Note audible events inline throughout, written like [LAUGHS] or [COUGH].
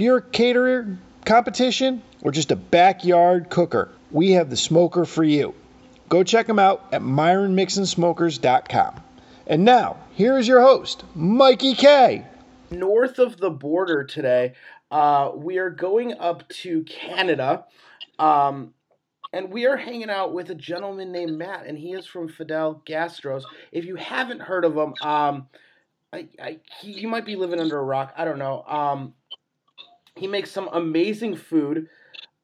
If you're a caterer, competition, or just a backyard cooker, we have the smoker for you. Go check them out at myronmixonsmokers.com. And now, here is your host, Mikey K. North of the border today, uh, we are going up to Canada. Um, and we are hanging out with a gentleman named Matt, and he is from Fidel Gastros. If you haven't heard of him, um, I, I he, you might be living under a rock. I don't know. Um, he makes some amazing food.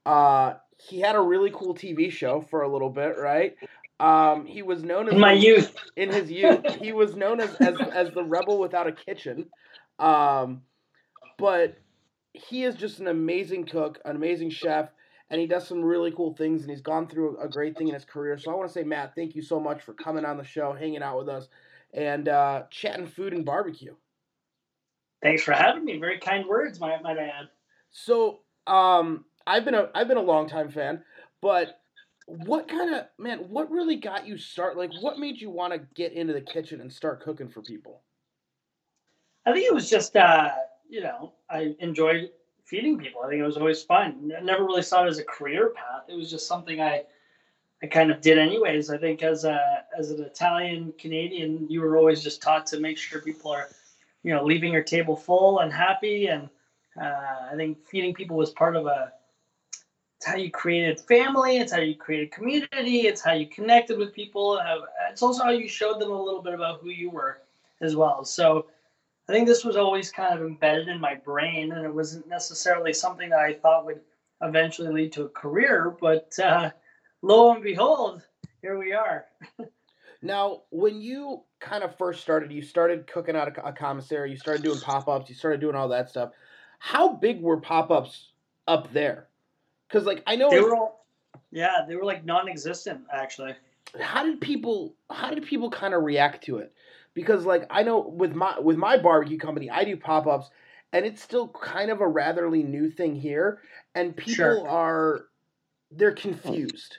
Uh, he had a really cool TV show for a little bit, right? Um, he was known as in my youth. In his youth, [LAUGHS] he was known as as, as the rebel without a kitchen. Um, but he is just an amazing cook, an amazing chef, and he does some really cool things. And he's gone through a great thing in his career. So I want to say, Matt, thank you so much for coming on the show, hanging out with us, and uh, chatting food and barbecue. Thanks for having me. Very kind words, might might I add. So, um, I've been a I've been a long time fan, but what kind of man? What really got you start? Like, what made you want to get into the kitchen and start cooking for people? I think it was just uh, you know I enjoyed feeding people. I think it was always fun. I never really saw it as a career path. It was just something I I kind of did anyways. I think as a as an Italian Canadian, you were always just taught to make sure people are you know leaving your table full and happy and uh, I think feeding people was part of a it's how you created family. It's how you created community. It's how you connected with people. It's also how you showed them a little bit about who you were as well. So I think this was always kind of embedded in my brain, and it wasn't necessarily something that I thought would eventually lead to a career. But uh, lo and behold, here we are. [LAUGHS] now, when you kind of first started, you started cooking out a, a commissary, you started doing pop ups, you started doing all that stuff. How big were pop ups up there? Because, like, I know they were all, yeah, they were like non-existent actually. How did people? How did people kind of react to it? Because, like, I know with my with my barbecue company, I do pop ups, and it's still kind of a ratherly new thing here, and people sure. are they're confused.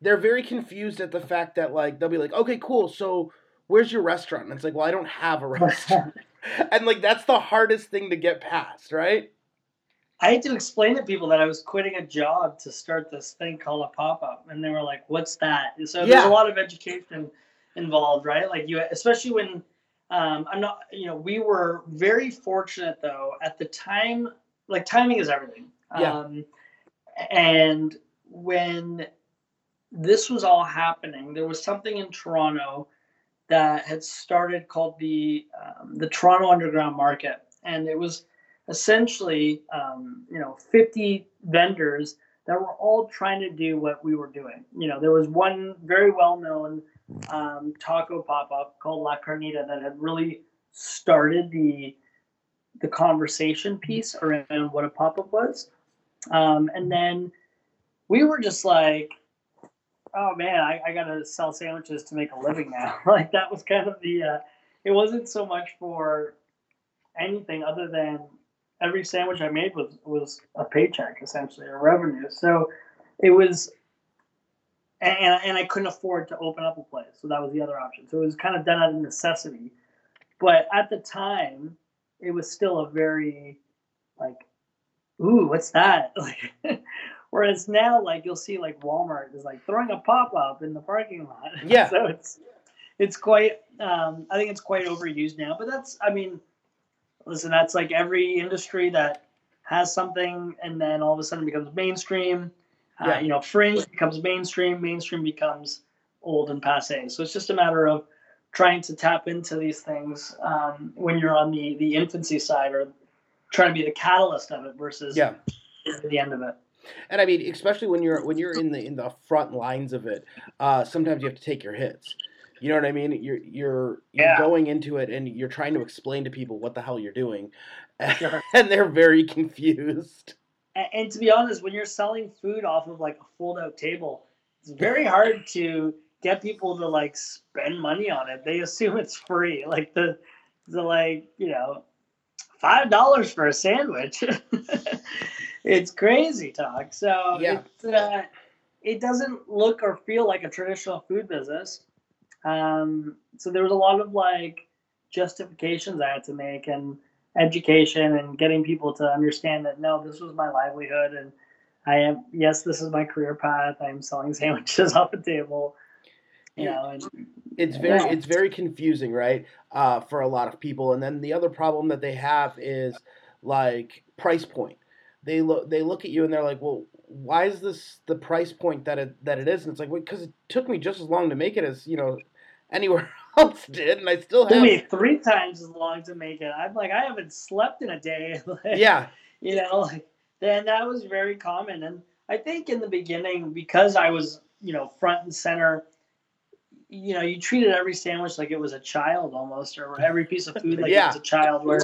They're very confused at the fact that like they'll be like, okay, cool, so where's your restaurant? And it's like, well, I don't have a [LAUGHS] restaurant. [LAUGHS] and like that's the hardest thing to get past, right? I had to explain to people that I was quitting a job to start this thing called a pop up, and they were like, "What's that?" And so yeah. there's a lot of education involved, right? Like you, especially when um, I'm not, you know, we were very fortunate though at the time. Like timing is everything. Yeah. Um, and when this was all happening, there was something in Toronto that had started called the um, the Toronto Underground Market, and it was essentially um, you know 50 vendors that were all trying to do what we were doing. You know, there was one very well known um, taco pop up called La Carnita that had really started the the conversation piece around what a pop up was, um, and then we were just like, oh man, I, I gotta sell sandwiches to make a living now. [LAUGHS] like that was kind of the. Uh, it wasn't so much for anything other than every sandwich I made was was a paycheck essentially, a revenue. So it was, and and I couldn't afford to open up a place, so that was the other option. So it was kind of done out of necessity, but at the time, it was still a very like, ooh, what's that? [LAUGHS] Like, whereas now, like you'll see, like Walmart is like throwing a pop up in the parking lot. [LAUGHS] Yeah. so it's it's quite. Um, I think it's quite overused now, but that's. I mean listen, that's like every industry that has something and then all of a sudden becomes mainstream. Uh, yeah. Uh, you know, fringe becomes mainstream, mainstream becomes old and passe. So it's just a matter of trying to tap into these things um, when you're on the the infancy side or trying to be the catalyst of it versus yeah. the end of it. And I mean, especially when you're when you're in the in the front lines of it, uh, sometimes you have to take your hits. You know what I mean? You're you're you're yeah. going into it and you're trying to explain to people what the hell you're doing, sure. [LAUGHS] and they're very confused. And, and to be honest, when you're selling food off of like a fold out table, it's very hard to get people to like spend money on it. They assume it's free. [LAUGHS] Like the the like, you know, five dollars for a sandwich. [LAUGHS] it's crazy talk. So yeah. Uh, it doesn't look or feel like a traditional food business. Um, so there was a lot of like justifications I had to make and education and getting people to understand that no, this was my livelihood and I am yes, this is my career path. I'm selling [LAUGHS] sandwiches off the table. You know, and, it's very yeah. it's very confusing, right? Uh, for a lot of people. And then the other problem that they have is like price point. They look they look at you and they're like, well, why is this the price point that it that it is? And it's like, because it took me just as long to make it as you know [LAUGHS] anywhere [LAUGHS] else did, and I still have. Took me three times as long to make it. I'm like, I haven't slept in a day. [LAUGHS] like, yeah, you know, like then that was very common, and I think in the beginning because I was you know front and center. You know, you treated every sandwich like it was a child almost, or every piece of food like yeah. it was a child. Where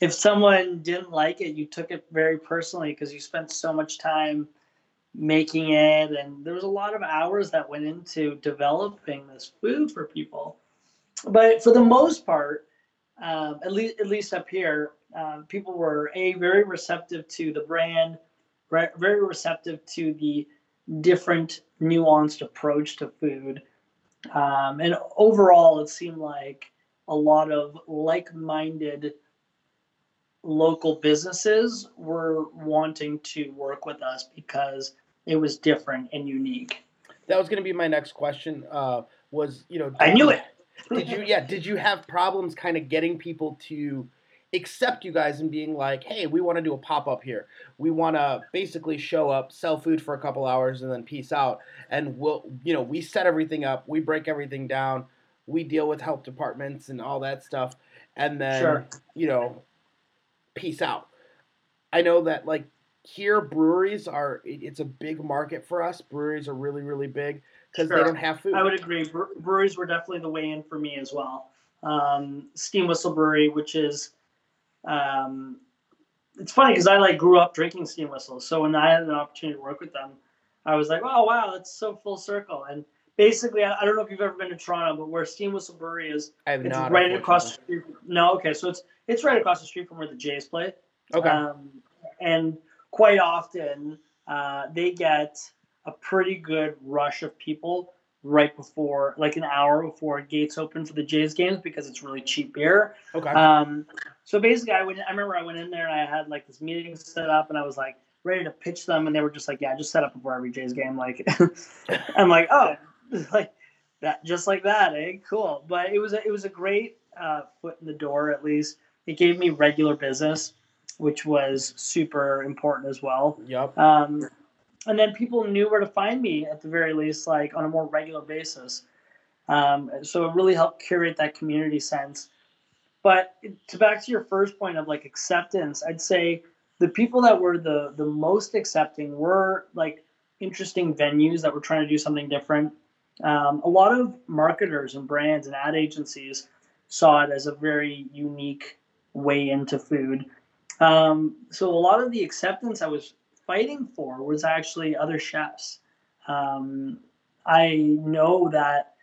if someone didn't like it, you took it very personally because you spent so much time making it and there was a lot of hours that went into developing this food for people. But for the most part um, at least at least up here uh, people were a very receptive to the brand very receptive to the different nuanced approach to food. Um, and overall it seemed like a lot of like-minded local businesses were wanting to work with us because it was different and unique. That was going to be my next question. Uh, was you know? I knew it. did you? Yeah. Did you have problems kind of getting people to accept you guys and being like, hey, we want to do a pop up here. We want to basically show up, sell food for a couple hours, and then peace out. And we'll, you know, we set everything up, we break everything down, we deal with health departments and all that stuff, and then, sure. you know, peace out. I know that like here breweries are it's a big market for us. Breweries are really really big because sure. they don't have food. I would agree. Bre- breweries were definitely the way in for me as well. Um, Steam Whistle Brewery, which is um, it's funny because I like grew up drinking Steam Whistles. So when I had an opportunity to work with them, I was like, oh wow, that's so full circle. And basically, I, I don't know if you've ever been to Toronto, but where Steam Whistle Brewery is, it's right across the street. No, okay, so it's it's right across the street from where the Jays play. Okay. Um, and quite often uh, they get a pretty good rush of people right before, like an hour before gates open for the Jays games because it's really cheap beer. Okay. Um, so basically, I went. I remember I went in there and I had like this meeting set up, and I was like ready to pitch them, and they were just like, "Yeah, just set up before every Jays game." Like, [LAUGHS] I'm like, "Oh, [LAUGHS] like that, just like that, eh? Cool." But it was a, it was a great uh, foot in the door. At least it gave me regular business which was super important as well. Yep. Um, and then people knew where to find me at the very least, like on a more regular basis. Um, so it really helped curate that community sense. But to back to your first point of like acceptance, I'd say the people that were the the most accepting were like interesting venues that were trying to do something different. Um, a lot of marketers and brands and ad agencies saw it as a very unique way into food. Um, so a lot of the acceptance I was fighting for was actually other chefs. Um, I know that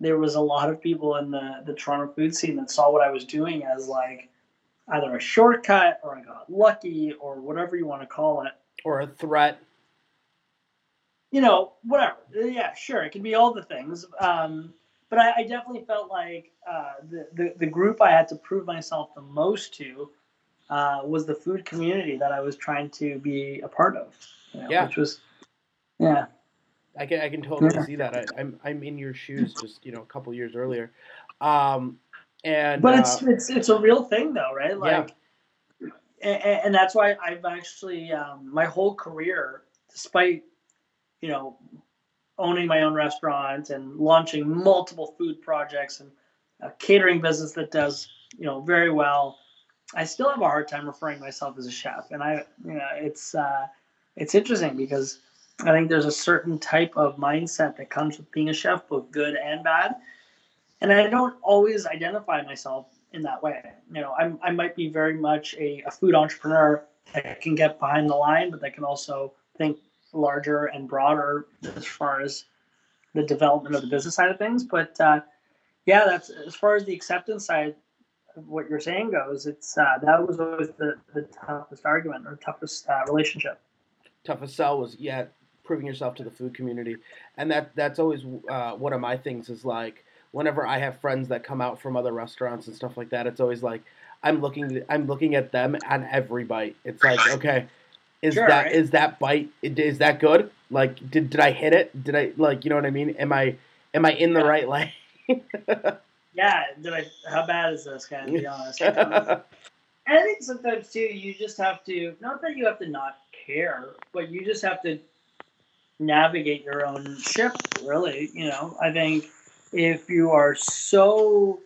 there was a lot of people in the, the Toronto food scene that saw what I was doing as like either a shortcut or I got lucky or whatever you want to call it. Or a threat. You know, whatever. Yeah, sure. It can be all the things. Um, but I, I, definitely felt like uh, the, the, the group I had to prove myself the most to uh, was the food community that I was trying to be a part of. You know, yeah. Which was, yeah. I can I can totally yeah. see that. I, am I'm, I'm in your shoes just you know a couple years earlier, um, and but it's uh, it's it's a real thing though, right? Like, yeah. and, and that's why I've actually um, my whole career, despite you know owning my own restaurant and launching multiple food projects and a catering business that does you know very well I still have a hard time referring myself as a chef, and I, you know, it's uh, it's interesting because I think there's a certain type of mindset that comes with being a chef, both good and bad, and I don't always identify myself in that way. You know, I'm, I might be very much a, a food entrepreneur that can get behind the line, but that can also think larger and broader as far as the development of the business side of things. But uh, yeah, that's as far as the acceptance side of what you're saying goes. It's uh, that was always the, the toughest argument or toughest uh, relationship. Toughest sell was yeah, proving yourself to the food community, and that that's always uh, one of my things is like whenever I have friends that come out from other restaurants and stuff like that, it's always like I'm looking I'm looking at them on every bite. It's like okay is sure, that right? is that bite is that good? Like did did I hit it? Did I like you know what I mean? Am I am I in the yeah. right lane? [LAUGHS] yeah, did I how bad is this guy to be honest? [LAUGHS] I think sometimes too you just have to not that you have to not care, but you just have to navigate your own ship, really. You know, I think if you are so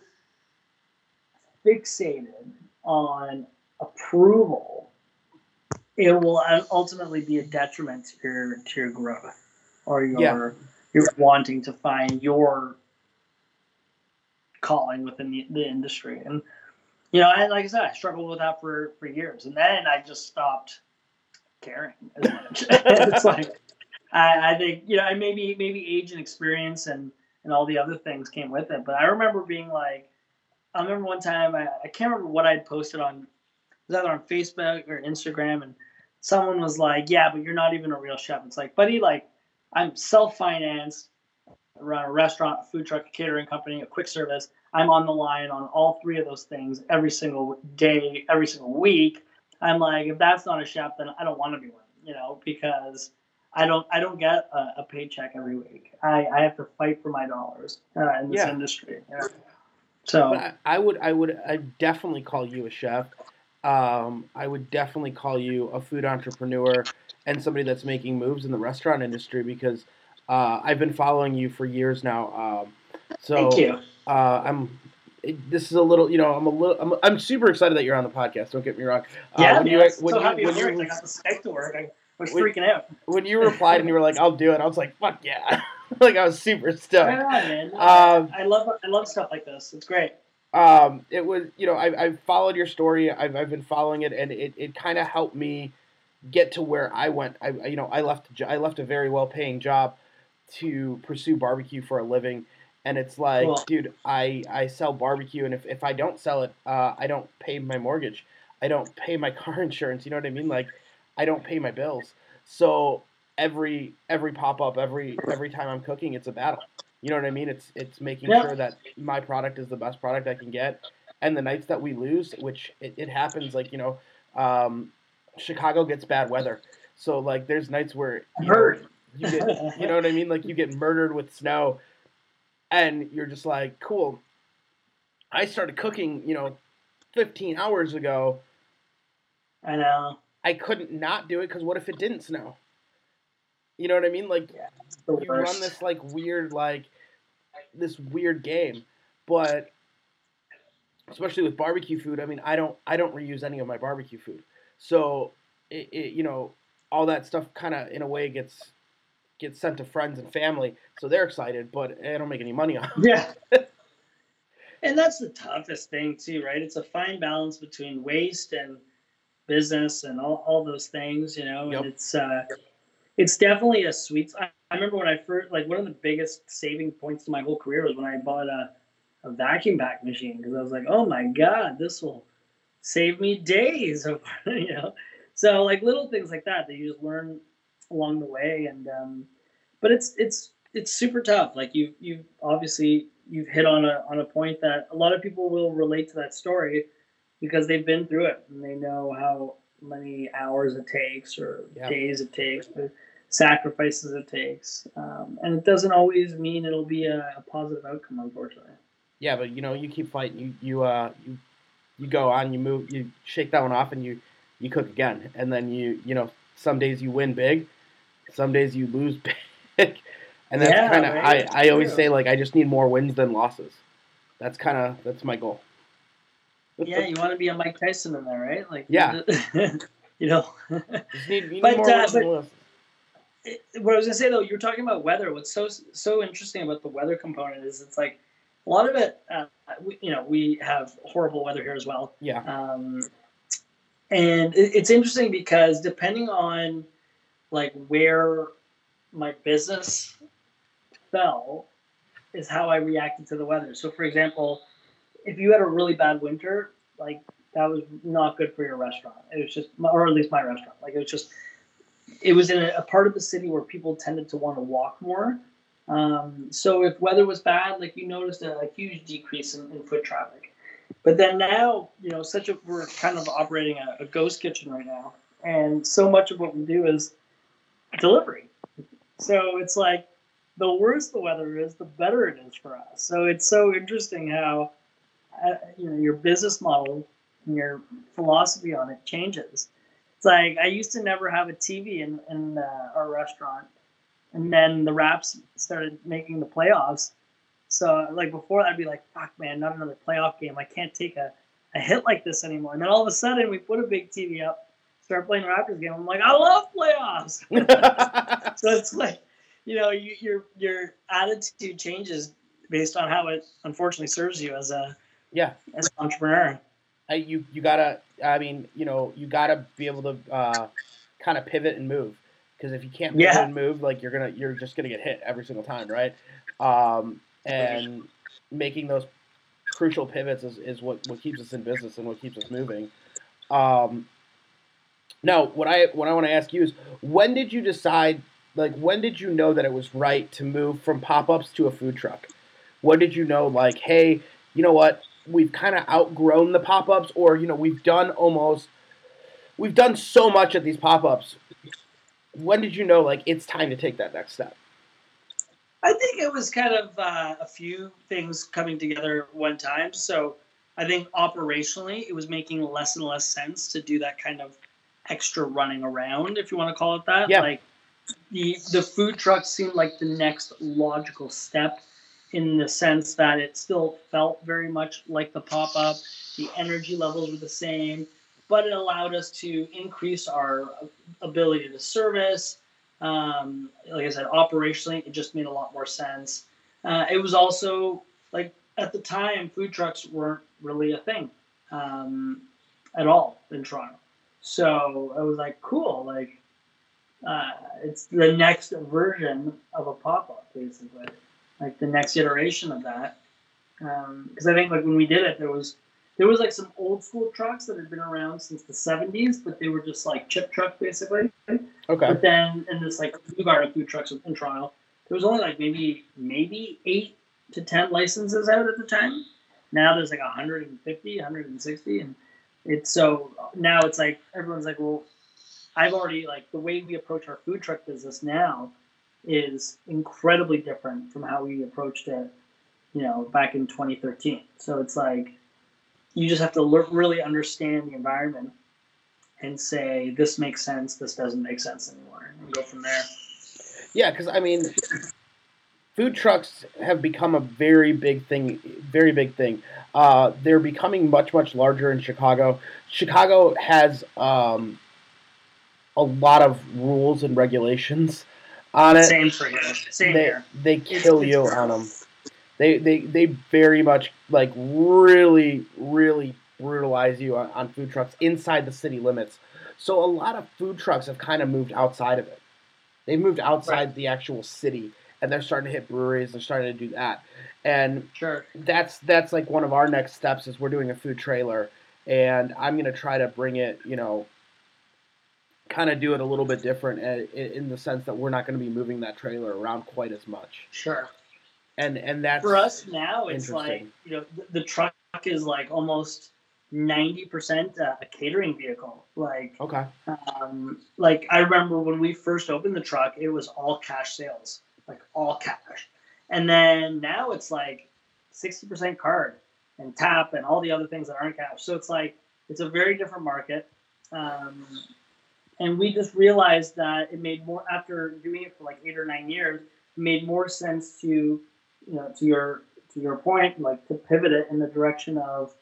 fixated on approval it will ultimately be a detriment to your to your growth or your yeah. your wanting to find your calling within the, the industry. And you know like i said i struggled with that for for years. And then i just stopped caring as much. [LAUGHS] It's like I, I think you know and maybe maybe age and experience and and all the other things came with it. But i remember being like i remember one time i, I can't remember what i'd posted on was either on facebook or instagram and someone was like, "Yeah, but you're not even a real chef." It's like, buddy, like I'm self-financed, run a restaurant, a food truck, a catering company, a quick service. I'm on the line on all three of those things every single day, every single week. I'm like, if that's not a chef, then I don't want to be one, you know, because I don't I don't get a, a paycheck every week. I, I have to fight for my dollars uh, in this yeah. industry. Yeah. So I, I would I would I definitely call you a chef um, I would definitely call you a food entrepreneur and somebody that's making moves in the restaurant industry because uh, I've been following you for years now. Um, so Thank you. Uh, I'm. It, this is a little, you know, I'm a little, I'm, I'm super excited that you're on the podcast. Don't get me wrong. Uh, yeah, when you, when so you, happy when work. I got the Skype to work. I was when, freaking out. When you replied and you were like, "I'll do it," I was like, "Fuck yeah!" [LAUGHS] like I was super stoked. Right on, man. Um, I love, I love stuff like this. It's great um, it was you know I, I've followed your story. I've, I've been following it, and it, it kind of helped me get to where I went. I you know I left I left a very well paying job to pursue barbecue for a living, and it's like, cool. dude, I I sell barbecue, and if, if I don't sell it, uh, I don't pay my mortgage, I don't pay my [LAUGHS] car insurance. You know what I mean? Like, I don't pay my bills. So every every pop up, every every time I'm cooking, it's a battle. You know what I mean? It's it's making yeah. sure that my product is the best product I can get. And the nights that we lose, which it, it happens, like you know, um, Chicago gets bad weather, so like there's nights where you know, you get, you know what I mean? Like you get murdered with snow, and you're just like, cool. I started cooking, you know, 15 hours ago. I know. I couldn't not do it because what if it didn't snow? You know what I mean? Like yeah, you run this like weird like this weird game, but especially with barbecue food. I mean, I don't I don't reuse any of my barbecue food, so it, it you know all that stuff kind of in a way gets gets sent to friends and family, so they're excited, but I don't make any money on. It. Yeah. [LAUGHS] and that's the toughest thing too, right? It's a fine balance between waste and business and all, all those things, you know. Yep. And it's uh, it's definitely a sweet. I, I remember when I first like one of the biggest saving points to my whole career was when I bought a, a vacuum pack machine because I was like, oh my god, this will save me days of [LAUGHS] you know. So like little things like that that you just learn along the way, and um, but it's it's it's super tough. Like you you obviously you've hit on a on a point that a lot of people will relate to that story because they've been through it and they know how many hours it takes or yeah. days it takes, the sacrifices it takes, um, and it doesn't always mean it'll be a, a, positive outcome, unfortunately. Yeah, but you know, you keep fighting. You you uh you you go on. You move. You shake that one off, and you you cook again, and then you you know some days you win big, some days you lose [LAUGHS] big, and that's yeah, kind of I I always say like I just need more wins than losses. That's kind of that's my goal yeah, you want to be a Mike Tyson in there, right? Like, yeah, [LAUGHS] you know. need, but, uh, but what I was gonna say though, you were talking about weather. What's so so interesting about the weather component is it's like a lot of it. Uh, we, you know, we have horrible weather here as well. Yeah. Um, and it, it's interesting because depending on like where my business fell is how I reacted to the weather. So, for example, if you had a really bad winter, like that was not good for your restaurant. It was just, or at least my restaurant. Like it was just, it was in a, a part of the city where people tended to want to walk more. Um, so if weather was bad, like you noticed a, a huge decrease in, in, foot traffic. But then now, you know, such a we're kind of operating a, a ghost kitchen right now, and so much of what we do is delivery. So it's like the worse the weather is, the better it is for us. So it's so interesting how you know your business model and your philosophy on it changes. It's like I used to never have a TV in in uh, our restaurant, and then the Raps started making the playoffs. So like before, I'd be like, "Fuck, man, not another playoff game. I can't take a, a hit like this anymore." And then all of a sudden, we put a big TV up, start playing Raptors game. I'm like, I love playoffs. [LAUGHS] so it's like, you know, you, your your attitude changes based on how it unfortunately serves you as a yeah as an entrepreneur. I, you you gotta I mean you know you gotta be able to uh, kind of pivot and move because if you can't pivot yeah. and move like you're gonna you're just gonna get hit every single time right um, and making those crucial pivots is, is what, what keeps us in business and what keeps us moving um, now, what I what I want to ask you is, when did you decide? Like, when did you know that it was right to move from pop ups to a food truck? When did you know, like, hey, you know what? We've kind of outgrown the pop ups, or you know, we've done almost, we've done so much at these pop ups. When did you know, like, it's time to take that next step? I think it was kind of uh, a few things coming together at one time. So I think operationally, it was making less and less sense to do that kind of extra running around, if you want to call it that. Yeah. Like the the food truck seemed like the next logical step in the sense that it still felt very much like the pop up. The energy levels were the same, but it allowed us to increase our ability to service. Um, like I said, operationally, it just made a lot more sense. Uh, it was also like at the time, food trucks weren't really a thing um, at all in Toronto. So I was like, cool, like uh, it's the next version of a pop up, basically, like the next iteration of that. Because um, I think like when we did it, there was there was like some old school trucks that had been around since the 70s, but they were just like chip trucks basically. Okay. But then in this like Blue Garden food trucks in Toronto, there was only like maybe maybe eight to ten licenses out at the time. Now there's like 150, 160, and it's so now it's like everyone's like, well, I've already like the way we approach our food truck business now is incredibly different from how we approached it, you know, back in 2013. So it's like you just have to really understand the environment and say this makes sense, this doesn't make sense anymore, and go from there. Yeah, because I mean, food trucks have become a very big thing. Very big thing. Uh, they're becoming much much larger in Chicago. Chicago has um, a lot of rules and regulations on it. Same for. Same they, here. They kill it's, you it's on them. They, they they very much like really really brutalize you on, on food trucks inside the city limits. So a lot of food trucks have kind of moved outside of it. They've moved outside right. the actual city and they're starting to hit breweries. They're starting to do that, and sure, that's that's like one of our next steps is we're doing a food trailer, and I'm gonna try to bring it, you know, kind of do it a little bit different in the sense that we're not going to be moving that trailer around quite as much. Sure. And and that's for us now. It's like you know the, the truck is like almost ninety percent uh, a catering vehicle. Like okay, um, like I remember when we first opened the truck, it was all cash sales like all cash. And then now it's like 60% card and tap and all the other things that aren't cash. So it's like it's a very different market. Um, and we just realized that it made more after doing it for like eight or nine years, made more sense to you know to your to your point, like to pivot it in the direction of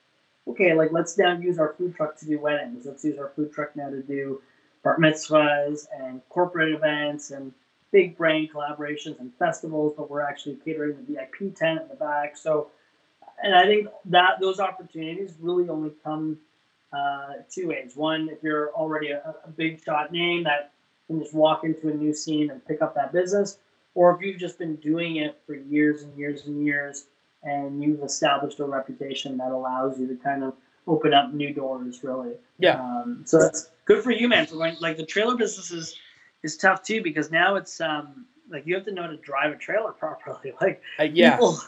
okay, like let's now use our food truck to do weddings. Let's use our food truck now to do bar mitzvahs and corporate events and big brand collaborations and festivals, but we're actually catering the VIP tent in the back. So, and I think that those opportunities really only come uh, two ways. One, if you're already a, a big shot name that can just walk into a new scene and pick up that business, or if you've just been doing it for years and years and years and you've established a reputation that allows you to kind of open up new doors really. Yeah. Um, so that's good for you man. For going like the trailer business is is tough too because now it's um like you have to know how to drive a trailer [LAUGHS] properly. Like uh, yeah. people,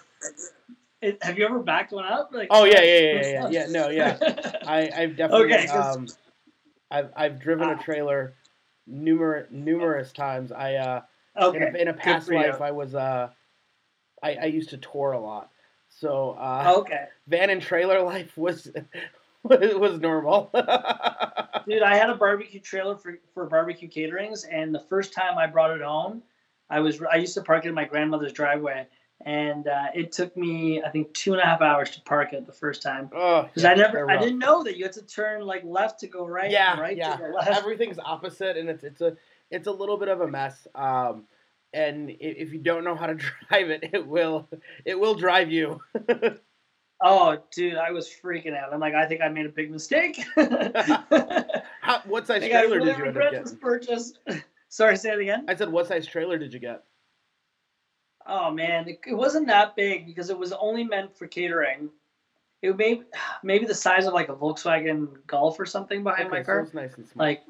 it, have you ever backed one up? Like oh yeah yeah yeah yeah, yeah. no yeah. [LAUGHS] I i've definitely okay, um i've i've driven a trailer numerous numerous times. I uh okay in a, in a past life i was uh I, I used to tour a lot. So uh, okay, van and trailer [LAUGHS] life was was normal. [LAUGHS] Dude, I had a barbecue trailer for for barbecue caterings, and the first time I brought it home, I was I used to park it in my grandmother's driveway, and uh, it took me I think two and a half hours to park it the first time. Oh, because yeah, I never I didn't know that you had to turn like left to go right. Yeah, right yeah. Everything's opposite, and it's it's a it's a little bit of a mess. Um, and if you don't know how to [LAUGHS] drive it, it will it will drive you. [LAUGHS] oh, dude, I was freaking out. I'm like, I think I made a big mistake. [LAUGHS] how, what size trailer really did you end up getting? Purchase. Sorry, say it again. I said, what size trailer did you get? Oh man, it, it wasn't that big because it was only meant for catering. It may maybe the size of like a Volkswagen Golf or something behind okay, my car. So nice and small. Like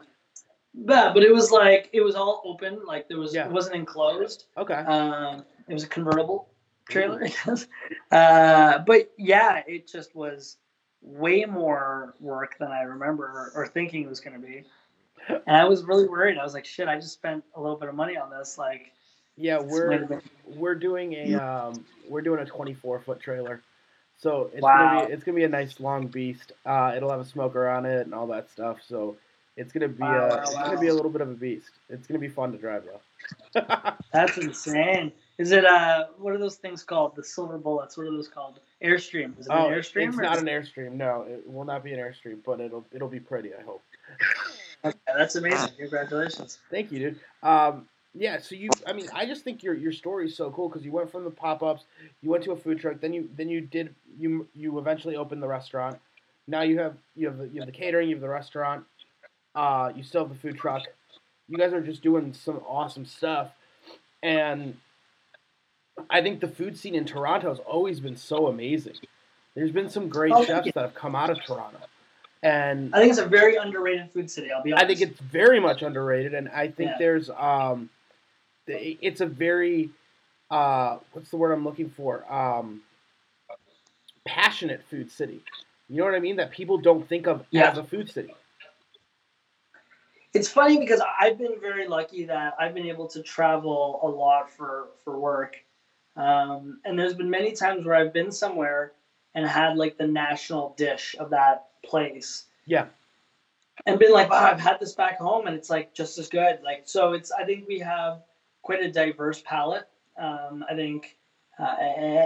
yeah, but it was like it was all open, like there was yeah. it wasn't enclosed. Okay. Um, it was a convertible trailer, I guess. Uh, but yeah, it just was way more work than I remember or, or thinking it was going to be. And I was really worried. I was like, shit, I just spent a little bit of money on this. Like, yeah, we're we're doing a um, we're doing a 24 foot trailer. So it's wow. gonna be it's gonna be a nice long beast. Uh, it'll have a smoker on it and all that stuff. So it's gonna be wow, a, wow, it's wow. gonna be a little bit of a beast. It's gonna be fun to drive though. [LAUGHS] That's insane. Is it uh what are those things called? The silver bullets. What are those called? Airstream. Is it oh, an airstream? It's not an airstream. No, it will not be an airstream, but it'll it'll be pretty. I hope. okay, that's amazing. Congratulations. Thank you, dude. Um, yeah. So you, I mean, I just think your your story is so cool because you went from the pop ups, you went to a food truck, then you then you did you you eventually opened the restaurant. Now you have you have the, you have the catering, you have the restaurant. Uh, you still have the food truck. You guys are just doing some awesome stuff, and I think the food scene in Toronto has always been so amazing. There's been some great oh, chefs that have come out of Toronto, and I think it's a very underrated food city. I'll be honest. I think it's very much underrated, and I think yeah. there's um, it's a very uh, what's the word I'm looking for? Um, passionate food city. You know what I mean? That people don't think of yeah. as a food city it's funny because I've been very lucky that I've been able to travel a lot for for work, um, and there's been many times where I've been somewhere and had like the national dish of that place. Yeah. And been like, wow, I've had this back home, and it's like just as good. Like, so it's. I think we have quite a diverse palette. Um, I think, uh,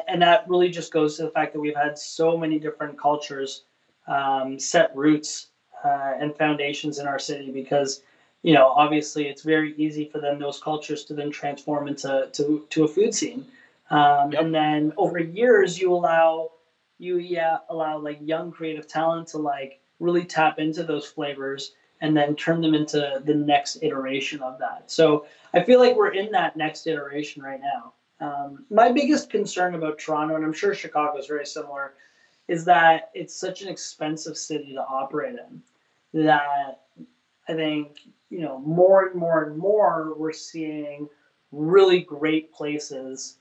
and that really just goes to the fact that we've had so many different cultures um, set roots uh, and foundations in our city because you know obviously it's very easy for them those cultures to then transform into to, to a food scene um, yep. and then over years you allow you yeah allow like young creative talent to like really tap into those flavors and then turn them into the next iteration of that so i feel like we're in that next iteration right now um, my biggest concern about toronto and i'm sure chicago is very similar is that it's such an expensive city to operate in that I think, you know, more and more and more we're seeing really great places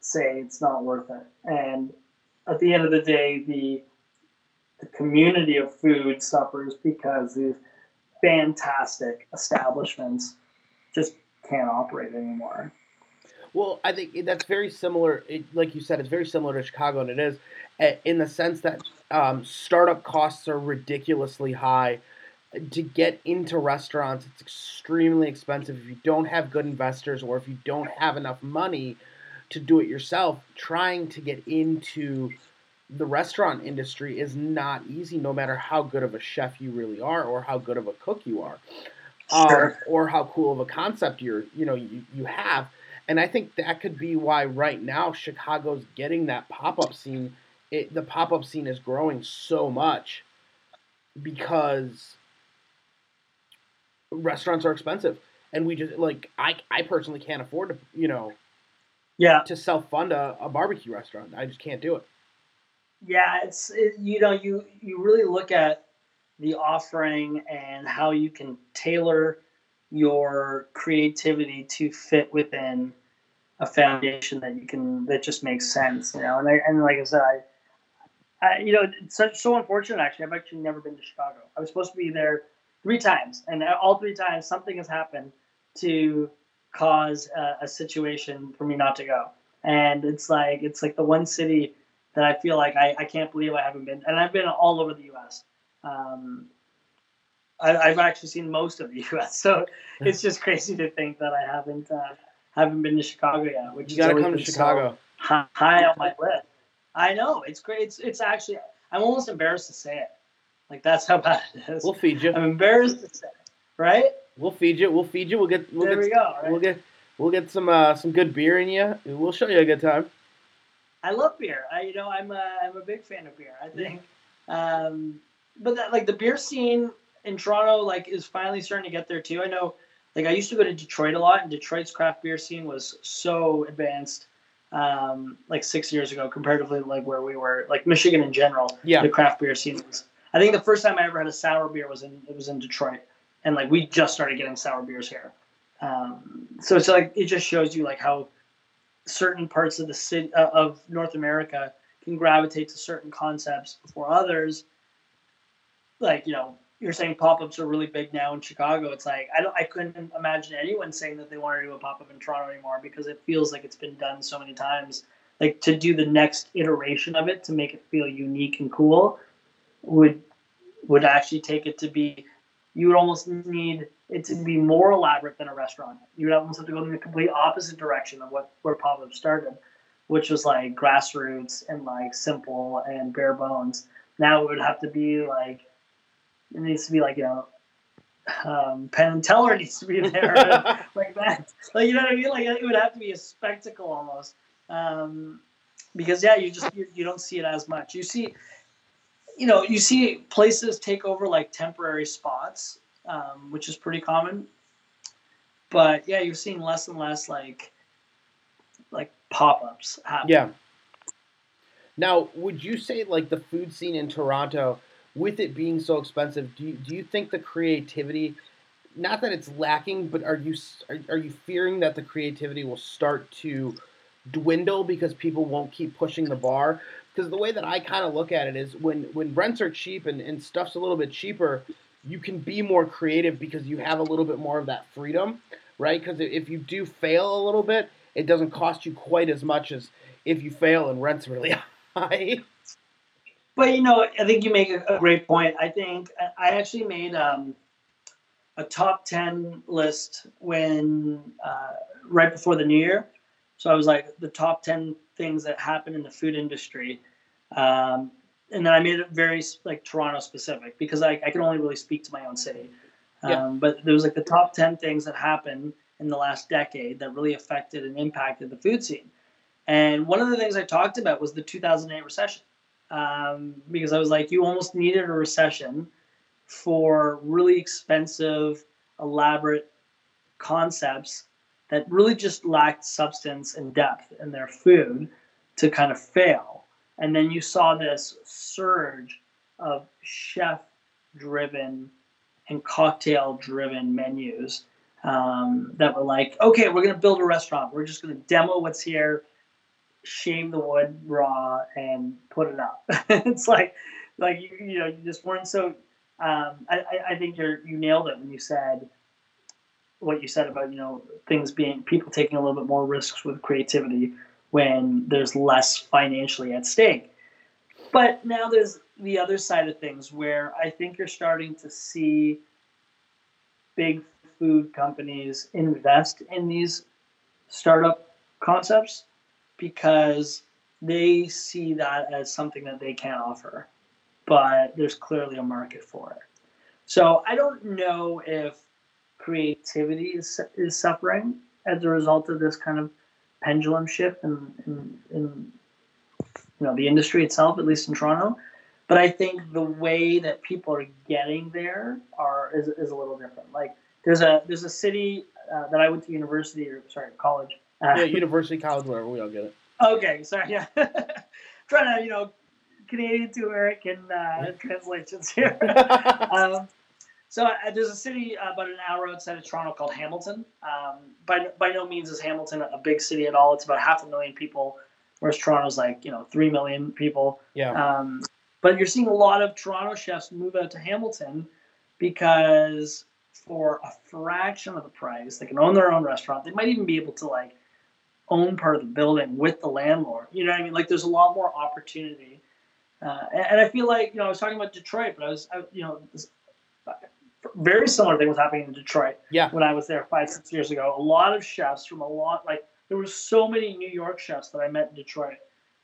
say it's not worth it. And at the end of the day, the the community of food suffers because these fantastic establishments just can't operate anymore. Well, I think that's very similar. It, like you said, it's very similar to Chicago, and it is eh, in the sense that um, startup costs are ridiculously high. To get into restaurants, it's extremely expensive. If you don't have good investors or if you don't have enough money to do it yourself, trying to get into the restaurant industry is not easy, no matter how good of a chef you really are or how good of a cook you are, sure. um, or how cool of a concept you're you know you, you have and I think that could be why right now Chicago's getting that pop up scene. It, the pop up scene is growing so much because restaurants are expensive and we just like I I personally can't afford to you know yeah to self fund a, a barbecue restaurant. I just can't do it. Yeah, it's it, you know you you really look at the offering and how you can tailor your creativity to fit within a foundation that you can that just makes sense, you know. And I, and like I said, I, I you know it's so, unfortunate actually. I've actually never been to Chicago. I was supposed to be there three times, and all three times something has happened to cause a, a situation for me not to go. And it's like it's like the one city that I feel like I, I can't believe I haven't been, and I've been all over the U.S. Um, I, have actually seen most of the [LAUGHS] U.S., so it's just crazy to think that I haven't uh, haven't been to Chicago yet. Which you got to come to Chicago. So high on my list. I know it's great. It's it's actually I'm almost embarrassed to say it. Like that's how bad it is. We'll feed you. I'm embarrassed to say it. Right? We'll feed you. We'll feed you. We'll get. We'll there get, we go. Right? We'll get. We'll get some uh, some good beer in you. We'll show you a good time. I love beer. I you know I'm a, I'm a big fan of beer. I think, um, but that, like the beer scene in Toronto like is finally starting to get there too. I know, like I used to go to Detroit a lot, and Detroit's craft beer scene was so advanced. Um, like six years ago, comparatively like where we were, like Michigan in general, yeah. the craft beer scene was. I think the first time I ever had a sour beer was in it was in Detroit, and like we just started getting sour beers here. Um, so it's like it just shows you like how certain parts of the city uh, of North America can gravitate to certain concepts before others. Like you know, you're saying pop-ups are really big now in Chicago. It's like I don't, I couldn't imagine anyone saying that they want to do a pop-up in Toronto anymore because it feels like it's been done so many times. Like to do the next iteration of it to make it feel unique and cool would would actually take it to be you would almost need it to be more elaborate than a restaurant. You would almost have to go in the complete opposite direction of what where pop up started, which was like grassroots and like simple and bare bones. Now it would have to be like it needs to be like you know um, Penn and Teller needs to be there [LAUGHS] like that. Like you know what I mean? Like it would have to be a spectacle almost. Um, because yeah, you just you, you don't see it as much. You see you know, you see places take over like temporary spots, um, which is pretty common. But yeah, you're seeing less and less like like pop-ups happen. Yeah. Now, would you say like the food scene in Toronto, with it being so expensive, do you, do you think the creativity, not that it's lacking, but are you are, are you fearing that the creativity will start to dwindle because people won't keep pushing the bar? because the way that I kind of look at it is when when rents are cheap and, and stuff's a little bit cheaper, you can be more creative because you have a little bit more of that freedom, right? Because if you do fail a little bit, it doesn't cost you quite as much as if you fail and rent's really [LAUGHS] high. But you know, I think you make a, great point. I think I actually made um, a top ten list when uh, right before the new year. So I was like the top ten things that happen in the food industry. Um, and then I made it very like Toronto specific because I, I can only really speak to my own city. Um, yeah. But there was like the top 10 things that happened in the last decade that really affected and impacted the food scene. And one of the things I talked about was the 2008 recession. Um, because I was like, you almost needed a recession for really expensive, elaborate concepts that really just lacked substance and depth in their food to kind of fail. And then you saw this surge of chef driven and cocktail driven menus um, that were like, okay, we're going to build a restaurant. We're just going to demo what's here, shave the wood raw, and put it up. [LAUGHS] it's like, like you, you know, you just weren't so. Um, I, I think you you nailed it when you said what you said about you know things being people taking a little bit more risks with creativity when there's less financially at stake. But now there's the other side of things where I think you're starting to see big food companies invest in these startup concepts because they see that as something that they can offer, but there's clearly a market for it. So I don't know if creativity is, is suffering as a result of this kind of pendulum shift in, in, in you know the industry itself, at least in Toronto. but I think the way that people are getting there are is, is a little different. Like there's a there's a city uh, that I went to university or sorry college. Uh, yeah, university, college, wherever We all get it. [LAUGHS] Okay, sorry. Yeah, [LAUGHS] trying to you know Canadian to American uh, [LAUGHS] translations here. um, so uh, there's a city about an hour outside of Toronto called Hamilton. Um, by by no means is Hamilton a big city at all. It's about half a million people, whereas Toronto's like you know three million people. Yeah. Um, but you're seeing a lot of Toronto chefs move out to Hamilton because for a fraction of the price, they can own their own restaurant. They might even be able to like own part of the building with the landlord. You know what I mean? Like there's a lot more opportunity. Uh, and, and, I feel like you know I was talking about Detroit, but I was I, you know this, very similar thing was happening in Detroit. Yeah. When I was there five six years ago, a lot of chefs from a lot like there were so many New York chefs that I met in Detroit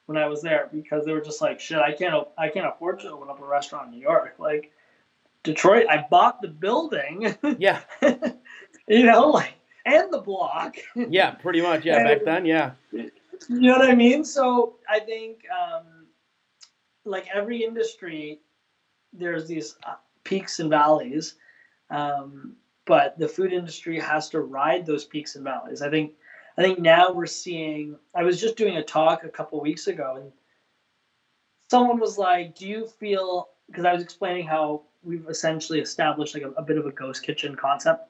when I was there because they were just like, shit, I can't, I can't afford to open up a restaurant in New York. Like Detroit, I bought the building. [LAUGHS] Yeah. you know, like, and the block. yeah, pretty much. Yeah, and, back then, yeah. You know what I mean? So I think, um, like every industry, there's these uh, peaks and valleys. Um, but the food industry has to ride those peaks and valleys. I think I think now we're seeing. I was just doing a talk a couple weeks ago, and someone was like, "Do you feel?" Because I was explaining how we've essentially established like a, a bit of a ghost kitchen concept,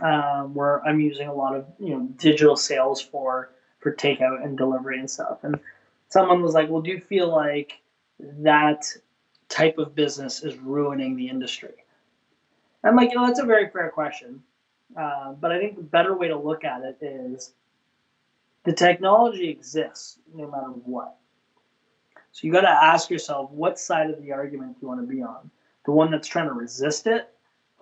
um, where I'm using a lot of you know digital sales for for takeout and delivery and stuff. And someone was like, "Well, do you feel like that type of business is ruining the industry?" I'm like, you know, that's a very fair question. Uh, but I think the better way to look at it is the technology exists no matter what. So you got to ask yourself what side of the argument you want to be on? The one that's trying to resist it,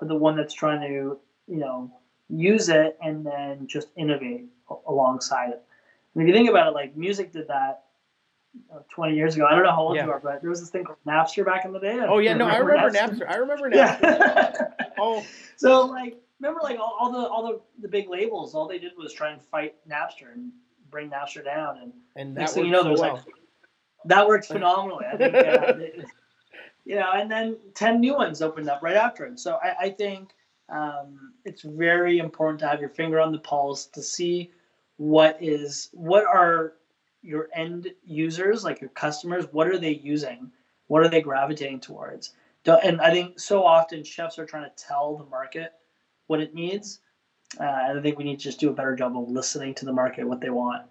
or the one that's trying to, you know, use it and then just innovate alongside it. And if you think about it, like music did that 20 years ago. I don't know how old yeah. you are, but there was this thing called Napster back in the day. Oh yeah, no, I remember Napster. Napster. I remember Napster. Yeah. [LAUGHS] oh, so like, remember like all, all, the all the the big labels, all they did was try and fight Napster and bring Napster down, and, and next thing you know, there's well. like that worked phenomenally. I think, uh, you know, and then ten new ones opened up right after it. So I, I think um, it's very important to have your finger on the pulse to see what is what are your end users, like your customers, what are they using? What are they gravitating towards? And I think so often chefs are trying to tell the market what it needs uh, and I think we need to just do a better job of listening to the market what they want.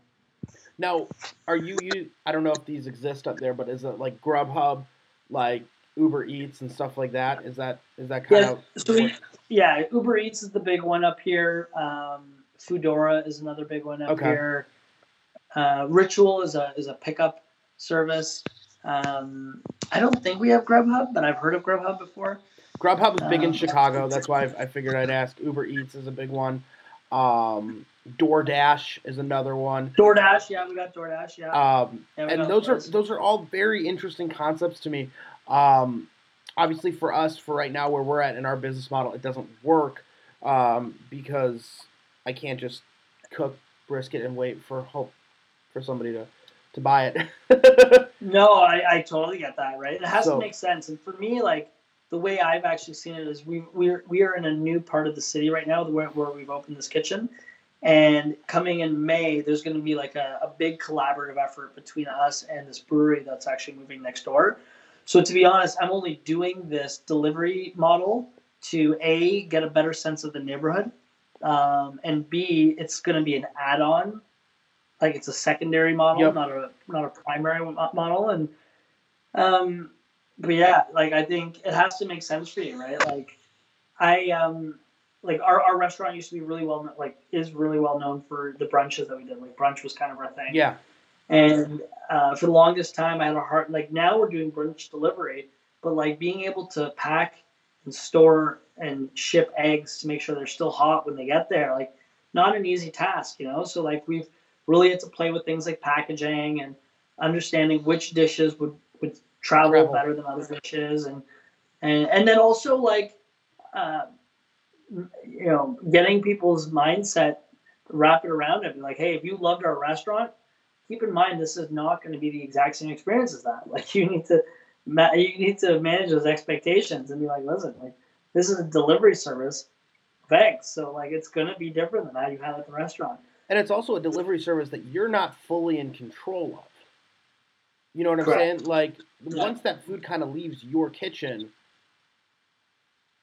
Now, are you you? I don't know if these exist up there, but is it like Grubhub, like Uber Eats and stuff like that? Is that is that kind yeah, of? So we, yeah, Uber Eats is the big one up here. Um, Foodora is another big one up okay. here. Uh, Ritual is a is a pickup service. Um, I don't think we have Grubhub, but I've heard of Grubhub before. Grubhub is big in um, Chicago. That's why I figured I'd ask. Uber Eats is a big one. Um, DoorDash is another one. DoorDash, yeah, we got DoorDash, yeah. Um, yeah and those are those are all very interesting concepts to me. Um, obviously, for us, for right now, where we're at in our business model, it doesn't work um, because I can't just cook brisket and wait for hope for somebody to to buy it. [LAUGHS] no, I, I totally get that. Right, it has so, to make sense. And for me, like the way I've actually seen it is we we're we are in a new part of the city right now where, where we've opened this kitchen, and coming in May, there's going to be like a, a big collaborative effort between us and this brewery that's actually moving next door. So to be honest, I'm only doing this delivery model to a get a better sense of the neighborhood, um, and b it's going to be an add-on, like it's a secondary model, yep. not a not a primary model, and um, but yeah, like I think it has to make sense for you, right? Like I um like our, our restaurant used to be really well like is really well known for the brunches that we did. Like brunch was kind of our thing. Yeah. And uh, for the longest time, I had a heart. Like now we're doing brunch delivery, but like being able to pack and store and ship eggs to make sure they're still hot when they get there, like not an easy task, you know. So like we've really had to play with things like packaging and understanding which dishes would would travel, travel. better than other dishes, and and and then also like uh, you know getting people's mindset wrap it around it. Like, hey, if you loved our restaurant, keep in mind this is not going to be the exact same experience as that. [LAUGHS] Like, you need to you need to manage those expectations and be like, listen, like this is a delivery service, thanks. So like it's gonna be different than how you have at the restaurant. And it's also a delivery service that you're not fully in control of. You know what I'm Correct. saying? Like yeah. once that food kind of leaves your kitchen,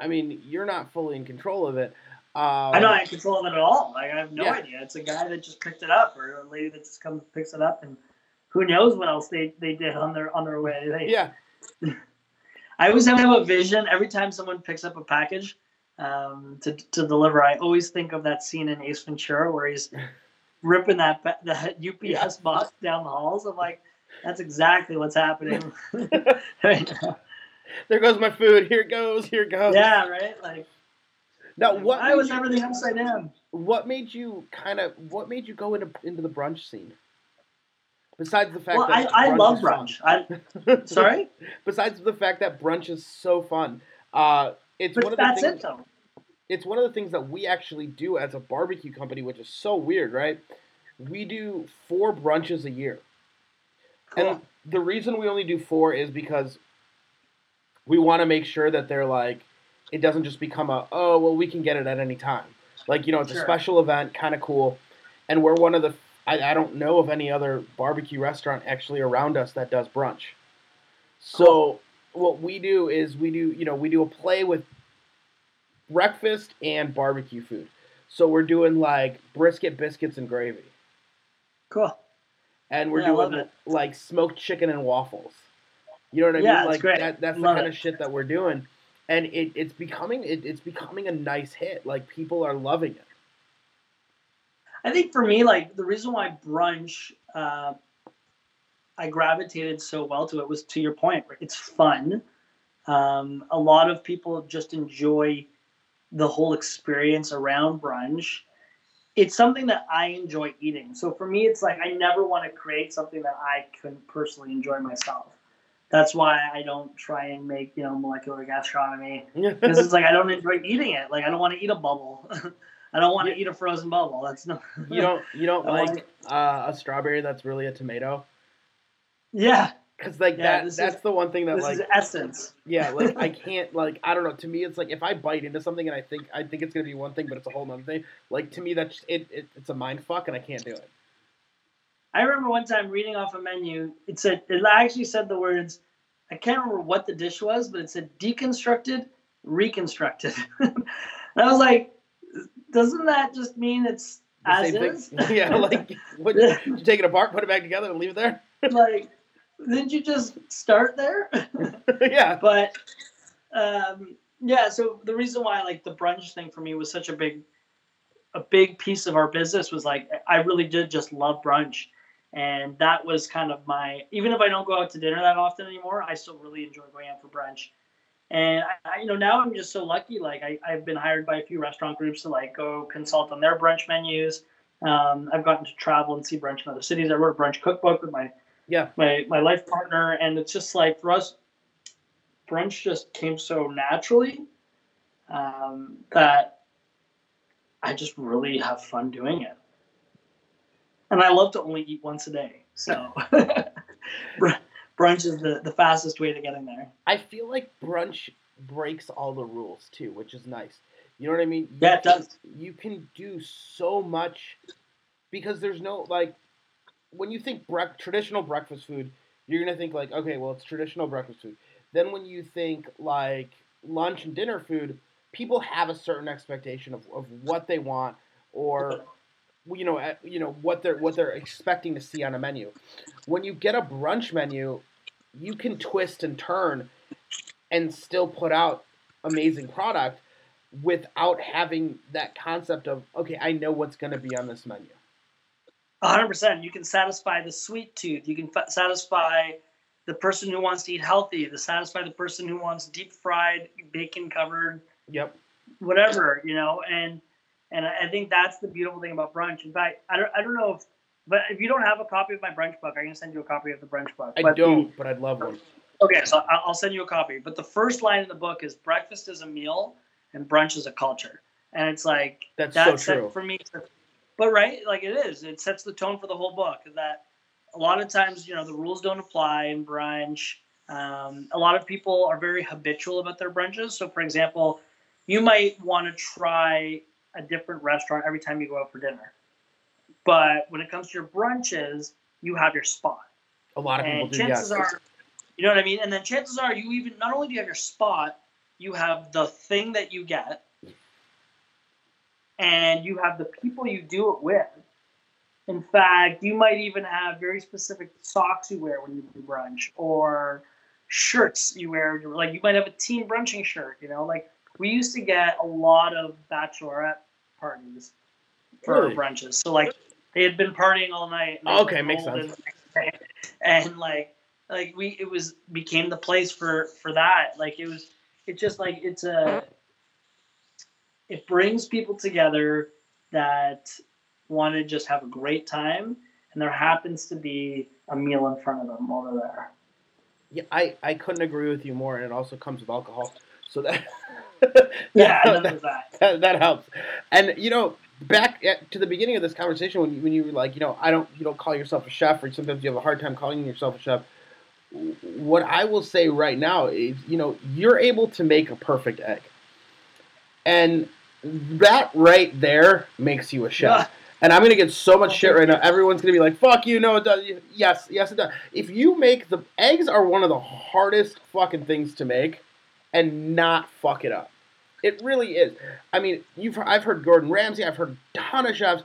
I mean, you're not fully in control of it. Um, I'm not in control of it at all. Like I have no yeah. idea. It's a guy that just picked it up, or a lady that just comes and picks it up, and who knows what else they, they did on their on their way. They, yeah. [LAUGHS] I always have a vision every time someone picks up a package um, to to deliver. I always think of that scene in Ace Ventura where he's ripping that that UPS yeah. [LAUGHS] box down the halls. I'm like, that's exactly what's happening [LAUGHS] [LAUGHS] right There goes my food. Here it goes. Here it goes. Yeah, right. Like now, what I was you, everything upside down. What made you kind of? What made you go into into the brunch scene? Besides the fact well, that I, I love brunch. I, sorry. Besides the fact that brunch is so fun, uh, it's but one of the things. It, it's one of the things that we actually do as a barbecue company, which is so weird, right? We do four brunches a year, cool. and the reason we only do four is because we want to make sure that they're like it doesn't just become a oh well we can get it at any time. Like you know it's sure. a special event, kind of cool, and we're one of the I, I don't know of any other barbecue restaurant actually around us that does brunch. So cool. What we do is we do you know we do a play with breakfast and barbecue food. So we're doing like brisket, biscuits, and gravy. Cool. And we're yeah, doing like smoked chicken and waffles. You know what I yeah, mean? Like great. that, that's love the kind it. of shit that we're doing, and it, it's becoming it, it's becoming a nice hit. Like people are loving it. I think for me, like the reason why brunch, uh, I gravitated so well to it was to your point. It's fun. Um, a lot of people just enjoy the whole experience around brunch. It's something that I enjoy eating. So for me, it's like I never want to create something that I couldn't personally enjoy myself that's why I don't try and make you know molecular gastronomy because it's like I don't enjoy eating it. Like I don't want to eat a bubble. [LAUGHS] I don't want to eat a frozen bubble. That's no. you don't. You don't [LAUGHS] like uh, a strawberry that's really a tomato. Yeah. Because like yeah, that. That's is, the one thing that like essence. Yeah, [LAUGHS] like I can't like I don't know. To me, it's like if I bite into something and I think I think it's gonna be one thing, but it's a whole other thing. Like to me, that's it, it. It's a mind fuck, and I can't do it. I remember one time reading off a menu. It said it actually said the words. I can't remember what the dish was, but it said deconstructed, reconstructed. and [LAUGHS] I was like, doesn't that just mean it's the as is? Thing? [LAUGHS] Yeah, like what, you take it apart, put it back together, and leave it there. like, didn't you just start there? [LAUGHS] yeah. But um, yeah, so the reason why like the brunch thing for me was such a big a big piece of our business was like I really did just love brunch and that was kind of my even if I don't go out to dinner that often anymore, I still really enjoy going out for brunch. And I, you know, now I'm just so lucky. Like I, I've been hired by a few restaurant groups to like go consult on their brunch menus. Um, I've gotten to travel and see brunch in other cities. I wrote a brunch cookbook with my yeah my my life partner, and it's just like for us, brunch just came so naturally um, that I just really have fun doing it and I love to only eat once a day. So [LAUGHS] brunch is the, the fastest way to getting there. I feel like brunch breaks all the rules too, which is nice. You know what I mean? You yeah, it can, does. You can do so much because there's no like when you think bre- traditional breakfast food, you're gonna think like, okay, well, it's traditional breakfast food. Then when you think like lunch and dinner food, people have a certain expectation of, of what they want or you know, you know what they're what they're expecting to see on a menu. When you get a brunch menu, you can twist and turn and still put out amazing product without having that concept of okay, I know what's going to be on this menu. 100%. You can satisfy the sweet tooth. You can f- satisfy the person who wants to eat healthy, to satisfy the person who wants deep fried, bacon covered. Yep. Whatever, you know, and and I think that's the beautiful thing about brunch. In fact, I don't, I don't know if, but if you don't have a copy of my brunch book, I can send you a copy of the brunch book. I but don't, the, but I'd love one. Okay, so I'll send you a copy. But the first line in the book is breakfast is a meal and brunch is a culture. And it's like, that's, that's so true. For me, but right, like it is. It sets the tone for the whole book that a lot of times, you know, the rules don't apply in brunch. Um, a lot of people are very habitual about their brunches. So, for example, you might want to try a different restaurant every time you go out for dinner. But when it comes to your brunches, you have your spot. A lot of people and do. chances Yes. are, you know what I mean. And then chances are, you even not only do you have your spot, you have the thing that you get, and you have the people you do it with. In fact, you might even have very specific socks you wear when you do brunch, or shirts you wear. Like you might have a team brunching shirt. You know, like we used to get a lot of bachelorette parties for Really? brunches. So like they had been partying all night. and Okay, makes sense. in the next day. And like like we it was became the place for for that. Like it was it's just like it's a it brings people together that want to just have a great time and there happens to be a meal in front of them while they're there. Yeah, I, I couldn't agree with you more, and it also comes with alcohol, so that [LAUGHS] Yeah, that, that. [LAUGHS] that, that helps. And you know, back at, to the beginning of this conversation, when you, when you were like, you know, I don't, you don't call yourself a chef, or sometimes you have a hard time calling yourself a chef. What I will say right now is, you know, you're able to make a perfect egg, and that right there makes you a chef. And I'm gonna get so much oh, shit right now. Everyone's gonna be like, "Fuck you!" No, it does. Yes, yes, it does. If you make the eggs are one of the hardest fucking things to make, and not fuck it up. It really is. I mean, you've I've heard Gordon Ramsay. I've heard a ton of chefs,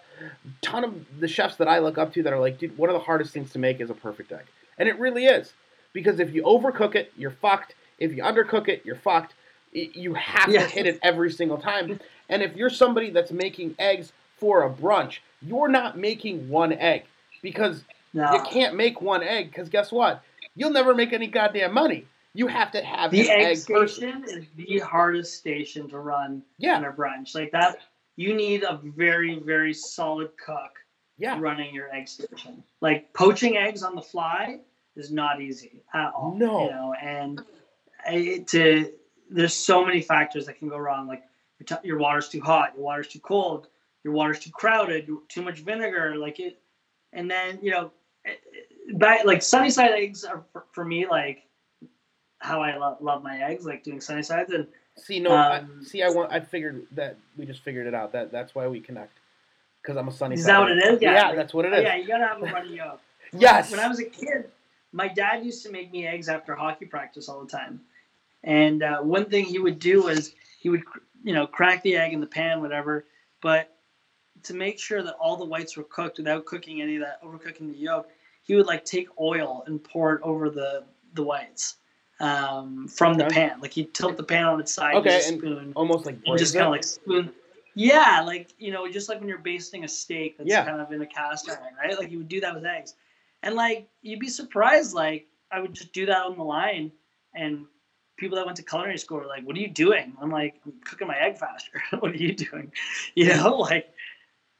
ton of the chefs that I look up to that are like, dude, one of the hardest things to make is a perfect egg, and it really is. Because if you overcook it, you're fucked. If you undercook it, you're fucked. You have to hit it every single time. Mm. And if you're somebody that's making eggs for a brunch, you're not making one egg because No. you can't make one egg. Because guess what? You'll never make any goddamn money. You have to have the egg, egg person. station is the hardest station to run Yeah, in a brunch. Like that, you need a very, very solid cook yeah. running your egg station. Like poaching eggs on the fly is not easy at all. No. you know, and it, to there's so many factors that can go wrong. Like your, t- your water's too hot, your water's too cold, your water's too crowded, too much vinegar. Like it, and then you know, it- back like sunny side eggs are for, for me like how I lo- love my eggs, like doing sunny sides and See, no, I, Um, see, I want. I figured that we just figured it out. That that's why we connect. Because I'm a sunny. Is side that what egg. it is? Yeah, Yeah, like- that's what it Oh, yeah, you gotta have a runny yolk. [LAUGHS] Yes. When I was a kid, my dad used to make me eggs after hockey practice all the time. And uh, one thing he would do was he would, you know, crack the egg in the pan, whatever. But to make sure that all the whites were cooked without cooking any of that, overcooking the yolk, he would like take oil and pour it over the the whites um, from the Okay. pan. Like he'd tilt the pan on its side Okay, with a and- spoon Almost like and just kind of like spoon. Yeah, like you know, just like when you're basting a steak that's Yeah. kind of in a cast iron, right? Like you would do that with eggs, and like you'd be surprised. Like I would just do that on the line, and people that went to culinary school were like, "What are you doing?" I'm like, "I'm cooking my egg faster." [LAUGHS] what are you doing? You know, [LAUGHS] like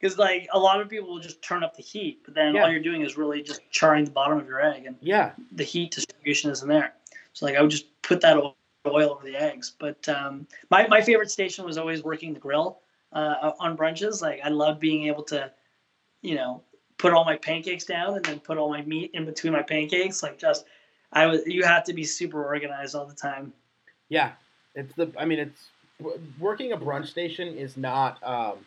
because like a lot of people will just turn up the heat, but then Yeah. all you're doing is really just charring the bottom of your egg, and Yeah. the heat distribution isn't there. So like I would just put that oil over the eggs. But um, my my favorite station was always working the grill uh, on brunches. Like I love being able to, you know, put all my pancakes down and then put all my meat in between my pancakes. Like just I was you have to be super organized all the time. Yeah. It's the. I mean, it's working a brunch station is not. Um,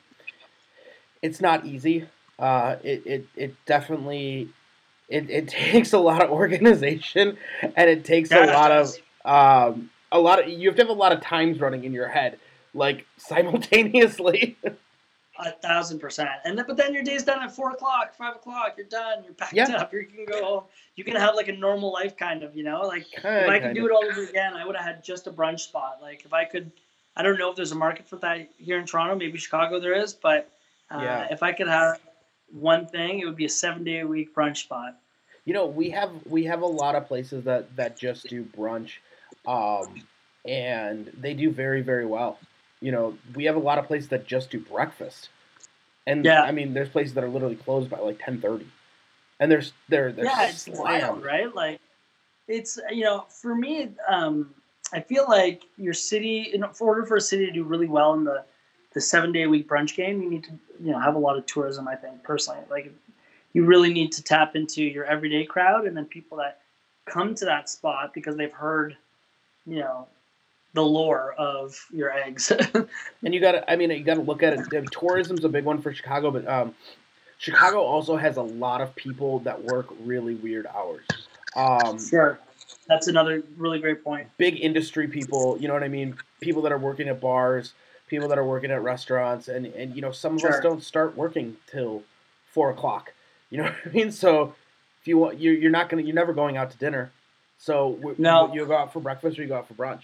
it's not easy. Uh, it, it it definitely. It, it [LAUGHS] takes a lot of organization, and it takes a Yeah, it lot of um, a lot of you have to have a lot of times running in your head, like [LAUGHS] simultaneously. A thousand percent. And then, but then your day's done at four o'clock, five o'clock. You're done. You're packed Yeah. up. You can go home. You can have like a normal life, kind of. You know, like Kinda, if I could do it all over again, I would have had just a brunch spot. Like if I could, I don't know if there's a market for that here in Toronto. Maybe Chicago there is, but uh, Yeah. if I could have one thing, it would be a seven day a week brunch spot. You know, we have we have a lot of places that that just do brunch, um, and they do very very well. You know, we have a lot of places that just do breakfast, and Yeah. I mean, there's places that are literally closed by like ten thirty, and there's they're they're yeah, it's wild, right? Like it's you know, for me, um, I feel like your city, in order for a city to do really well in the the seven day a week brunch game, you need to you know have a lot of tourism. I think personally, like you really need to tap into your everyday crowd and then people that come to that spot because they've heard, you know, the lore of your eggs. [LAUGHS] and you got to, I mean, you got to look at it. Tourism's a big one for Chicago, but um, Chicago also has a lot of people that work really weird hours. Um, sure. That's another really great point. Big industry people, you know what I mean? People that are working at bars, people that are working at restaurants, and, and you know, some of sure. us don't start working till four o'clock. You know [LAUGHS] what I mean? So if you want, you're, you're not gonna, you're never going out to dinner. So no, you go out for breakfast or you go out for brunch.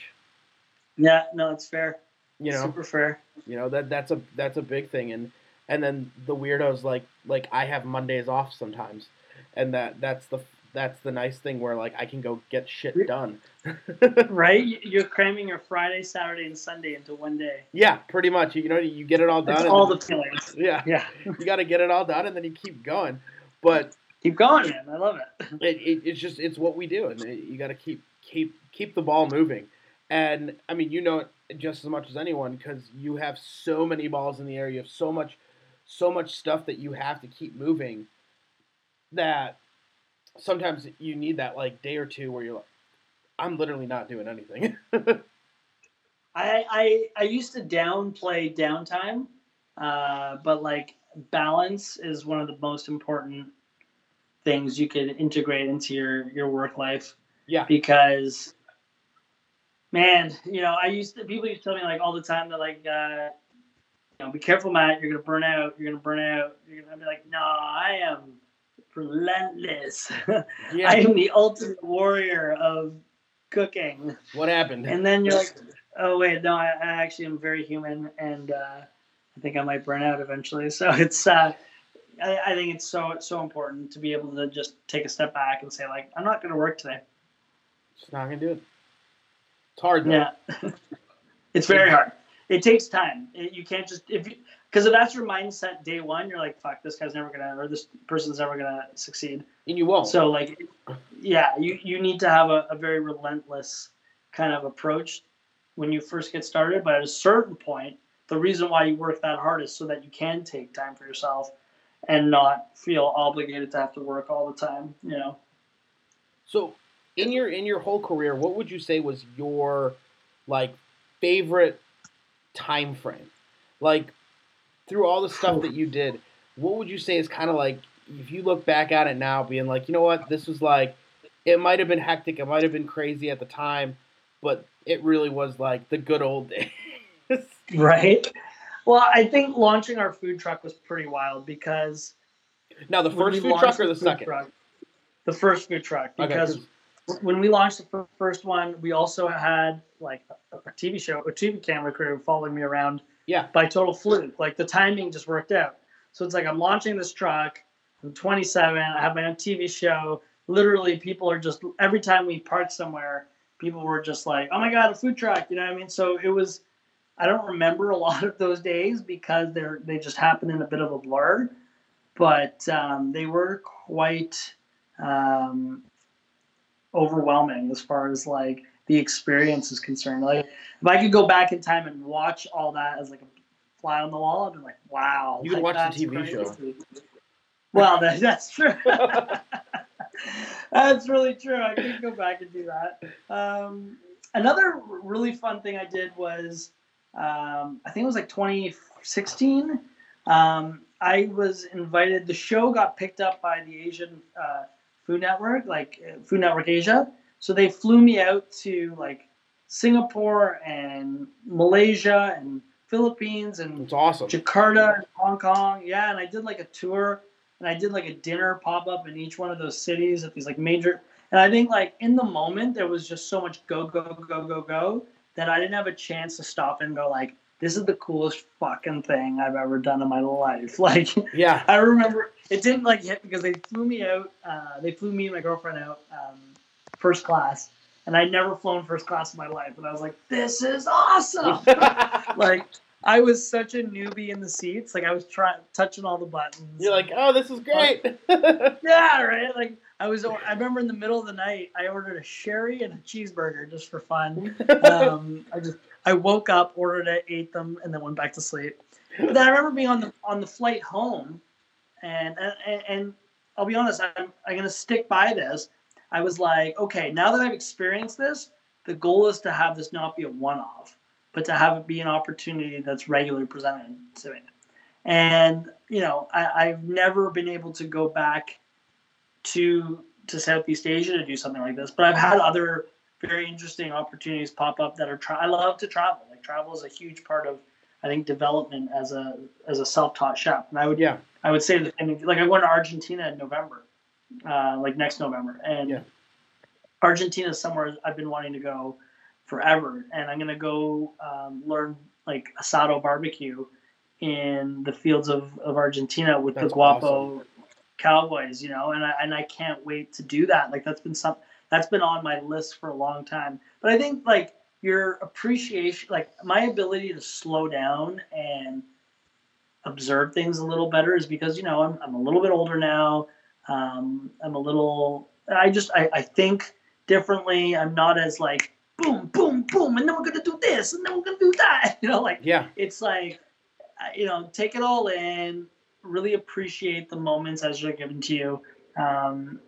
Yeah, no, it's fair. You know, super fair. You know that that's a that's a big thing, and and then the weirdos like like I have Mondays off sometimes, and that that's the that's the nice thing where like I can go get shit done. [LAUGHS] right? You're cramming your Friday, Saturday, and Sunday into one day. Yeah, pretty much. You know, you get it all done. all the feelings. [LAUGHS] Yeah, yeah. you got to get it all done, and then you keep going. But keep going, man. I love it. it, it it's just it's what we do, and it, you got to keep keep keep the ball moving. And I mean, you know it just as much as anyone because you have so many balls in the air. You have so much so much stuff that you have to keep moving that sometimes you need that like day or two where you're like, I'm literally not doing anything. [LAUGHS] I, I I used to downplay downtime, uh, but like balance is one of the most important things you could integrate into your your work life. Yeah. Because, man, you know, I used to people used to tell me like all the time that like, uh, you know, be careful, Matt. You're gonna burn out. You're gonna burn out. You're gonna be like, no, I am relentless. [LAUGHS] Yeah. I am the ultimate warrior of cooking. What happened? And then you're like, oh wait, no, I, I actually am very human, and uh, I think I might burn out eventually. [LAUGHS] So it's, uh, I, I think it's so so important to be able to just take a step back and say like, I'm not going to work today. Just not going to do it. It's hard. Though. Yeah, [LAUGHS] it's very hard. It takes time. It, you can't just if you because if that's your mindset day one, you're like, fuck, this guy's never gonna, or this person's never gonna succeed. And you won't. So like, yeah, you you need to have a, a very relentless kind of approach when you first get started. But at a certain point, the reason why you work that hard is so that you can take time for yourself and not feel obligated to have to work all the time. You know. So in your in your whole career, what would you say was your like favorite time frame? Like through all the stuff that you did, what would you say is kind of like if you look back at it now, being like, you know what, this was like, it might have been hectic, it might have been crazy at the time, but it really was like the good old [LAUGHS] days. right. Well, I think launching our food truck was pretty wild because. Now, the first food truck or the, the second? Truck, the first food truck because okay, when we launched the first one, we also had like a, a TV show, a TV camera crew following me around yeah. By total fluke. Like the timing just worked out. So it's like I'm launching this truck. I'm 27. I have my own TV show. Literally, people are just every time we park somewhere, people were just like, "Oh my god, a food truck!" You know what I mean? So it was. I don't remember a [LAUGHS] lot of those days because they're they just happened in a bit of a blur, but um, they were quite um, overwhelming as far as like the experience is concerned. Like if I could go back in time and watch all that as like a fly on the wall, I'd be like, wow. You could like, watch the TV crazy. show. Well, that, [LAUGHS] that's true. [LAUGHS] that's really true. I could go back and do that. Um, another really fun thing I did was, um, I think it was like 2016. Um, I was invited. The show got picked up by the Asian uh, Food Network, like uh, Food Network Asia, so they flew me out to like Singapore and Malaysia and Philippines and That's awesome. Jakarta and Hong Kong. Yeah, and I did like a tour and I did like a dinner pop up in each one of those cities at these like major and I think like in the moment there was just so much go go go go go that I didn't have a chance to stop and go like this is the coolest fucking thing I've ever done in my life. [LAUGHS] Like, yeah, I remember it didn't like hit because they flew me out. Uh, they flew me and my girlfriend out um, first class, and I'd never flown first class in my life. And I was like, this is awesome. [LAUGHS] [LAUGHS] like, I was such a newbie in the seats. Like, I was trying touching all the buttons. You're like, oh, this is great. yeah, right. Like, I was. I remember in the middle of the night, I ordered a sherry and a cheeseburger just for fun. Um, I just, I woke up, ordered it, ate them, and then went back to sleep. But then I remember being on the on the flight home, and and, and I'll be honest, I'm, I'm gonna stick by this. I was like, okay, now that I've experienced this, the goal is to have this not be a one-off, but to have it be an opportunity that's regularly presented to me. And you know, I, have never been able to go back to to Southeast Asia to do something like this, but I've had other very interesting opportunities pop up that are. Tra- I love to travel. Like travel is a huge part of I think development as a as a self-taught chef. And I would yeah I would say that I mean, like I went to Argentina in November, uh, like next November, and yeah. Argentina is somewhere I've been wanting to go forever, and I'm gonna go um, learn like asado barbecue in the fields of, of Argentina with that's the Gaucho awesome. Cowboys, you know, and I and I can't wait to do that. Like that's been some that's been on my list for a long time. But I think like your appreciation, like my ability to slow down and observe things a little better is because you know I'm, I'm a little bit older now. Um, I'm a little. I just I, I think differently. I'm not as like boom boom boom, and then we're gonna do this, and then we're gonna do that. [LAUGHS] You know, like yeah, it's like you know take it all in, really appreciate the moments as they're given to you. Um,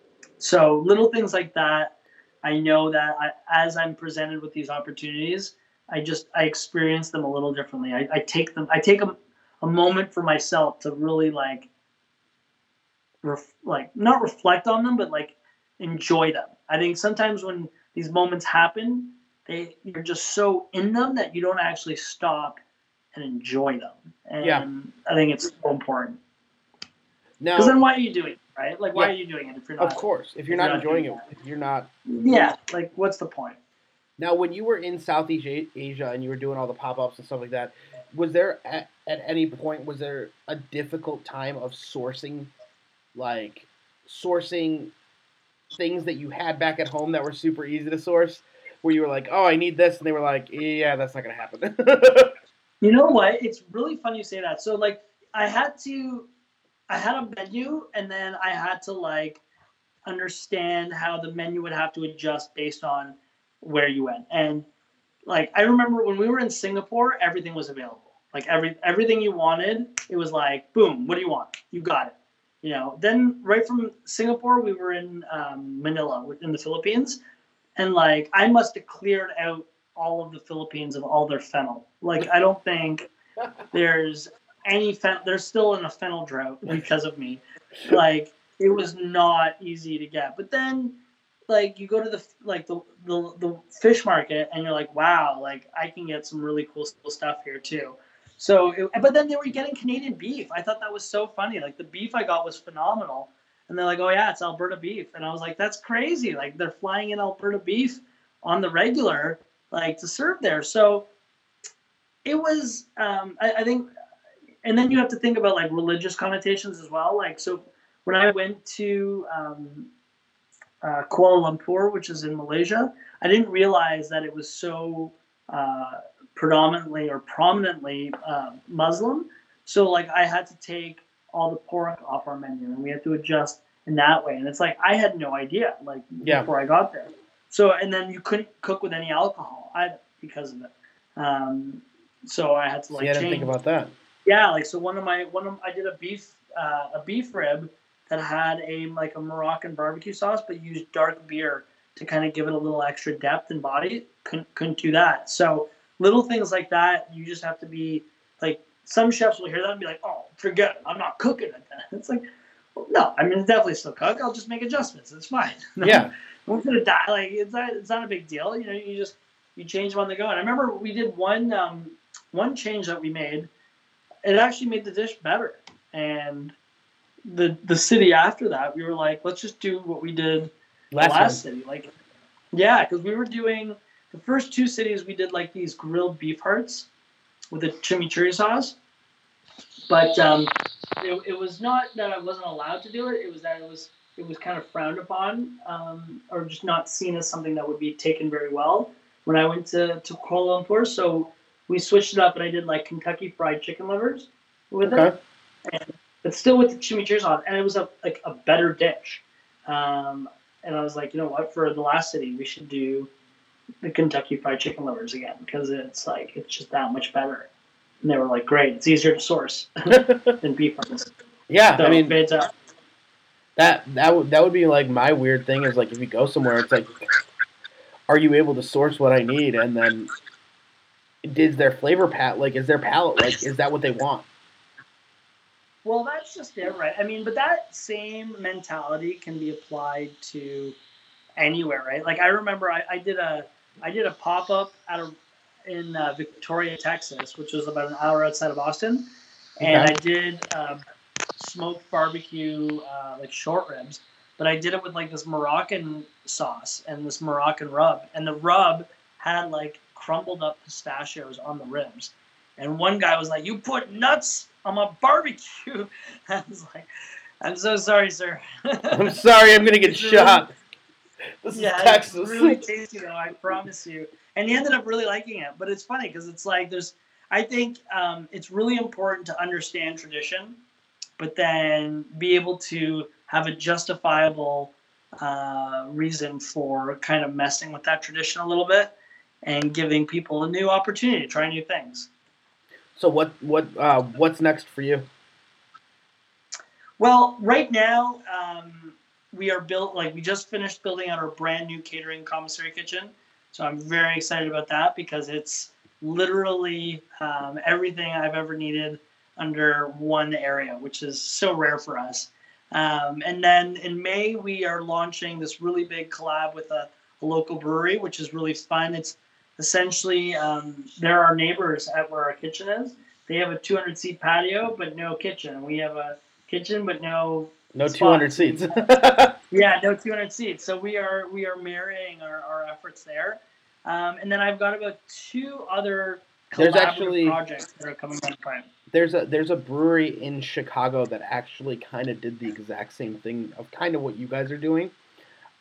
so little things like that I know that I, as I'm presented with these opportunities, I just I experience them a little differently. I, I take them I take a, a moment for myself to really like ref, like not reflect on them, but like enjoy them. I think sometimes when these moments happen, they you're just so in them that you don't actually stop and enjoy them. And yeah. I think it's so important. Because then why are you doing it, right? Like, why yeah, are you doing it if you're not? Of course, if you're, if not, you're not enjoying it, if you're not. Yeah, like, what's the point? Now, when you were in Southeast Asia and you were doing all the pop ups and stuff like that, was there at, at any point was there a difficult time of sourcing, like sourcing things that you had back at home that were super easy to source? Where you were like, "Oh, I need this," and they were like, "Yeah, that's not gonna happen." [LAUGHS] you know what? It's really funny you say that. So, like, I had to I had a menu and then I had to like understand how the menu would have to adjust based on where you went. And like I remember when we were in Singapore, everything was available. Like every everything you wanted, it was like boom, what do you want? You got it. You know. Then right from Singapore, we were in um, Manila, in the Philippines, and like I must have cleared out all of the Philippines of all their fennel. Like I don't think [LAUGHS] there's any fen- there's still in a fennel drought because of me. Like it was not easy to get. But then like you go to the like the, the the fish market and you're like, wow, like I can get some really cool stuff here too. So, it, but then they were getting Canadian beef. I thought that was so funny. Like the beef I got was phenomenal, and they're like, "Oh yeah, it's Alberta beef," and I was like, "That's crazy!" Like they're flying in Alberta beef on the regular, like to serve there. So it was. Um, I, I think and then you have to think about like religious connotations as well. Like so, when I went to um, uh, Kuala Lumpur, which is in Malaysia, I didn't realize that it was so uh, predominantly or prominently uh, Muslim. So like I had to take all the pork off our menu, and we had to adjust in that way. And it's like I had no idea like yeah. before I got there. So and then you couldn't cook with any alcohol either because of it. Um, so I had to like. So you had to think about that. Yeah, like so one of my one of I did a beef uh, a beef rib that had a like a Moroccan barbecue sauce, but used dark beer to kind of give it a little extra depth and body. Couldn't couldn't do that. So little things like that, you just have to be like some chefs will hear that and be like, "Oh, forget it. I'm not cooking it." Then [LAUGHS] it's like, well, no, I mean it's definitely still cook. I'll just make adjustments. It's fine. [LAUGHS] Yeah, I'm gonna die. Like it's not it's not a big deal. You know, you just you change them on the go. And I remember we did one um, one change that we made it actually made the dish better. And the the city after that, we were like, let's just do what we did last, last city. Like, yeah, because we were doing the first two cities. We did like these grilled beef hearts with a chimichurri sauce, but um, it, it was not that I wasn't allowed to do it. It was that it was it was kind of frowned upon um, or just not seen as something that would be taken very well when I went to, to Kuala Lumpur. So we switched it up and I did like Kentucky fried chicken livers with okay. it, and, but still with the chimichurri on, and it was a like a better dish. Um, and I was like, you know what, for the last city, we should do the Kentucky fried chicken livers again because it's like it's just that much better. And they were like, great, it's easier to source [LAUGHS] than beef ones. Yeah, so, I mean, That that would that would be like my weird thing is like if you go somewhere, it's like, are you able to source what I need, and then is their flavor pat like is their palate like is that what they [LAUGHS] want? Well, that's just it, right? I mean, but that same mentality can be applied to anywhere, right? Like I remember I, I did a I did a pop up at a in uh, Victoria, Texas, which was about an hour outside of Austin, and okay. I did um, smoked barbecue uh, like short ribs, but I did it with like this Moroccan sauce and this Moroccan rub, and the rub had like crumbled up pistachios on the ribs, and one guy was like, "You put nuts on my barbecue," [LAUGHS] I was like. I'm so sorry, sir. [LAUGHS] I'm sorry. I'm gonna get shot. This yeah, is Texas. It's really tasty though. I promise you. And he ended up really liking it. But it's funny because it's like there's. I think um, it's really important to understand tradition, but then be able to have a justifiable uh, reason for kind of messing with that tradition a little bit and giving people a new opportunity to try new things. So what what uh, what's next for you? Well, right now um, we are built like we just finished building out our brand new catering commissary kitchen. So I'm very excited about that because it's literally um, everything I've ever needed under one area, which is so rare for us. Um, and then in May, we are launching this really big collab with a, a local brewery, which is really fun. It's essentially um, they're our neighbors at where our kitchen is. They have a 200 seat patio, but no kitchen. We have a kitchen, but no no 200 seats. [LAUGHS] yeah, no 200 seats. So we are we are marrying our, our efforts there. Um, and then I've got about two other there's actually projects that are coming on prime. There's a there's a brewery in Chicago that actually kind of did the exact same thing of kind of what you guys are doing.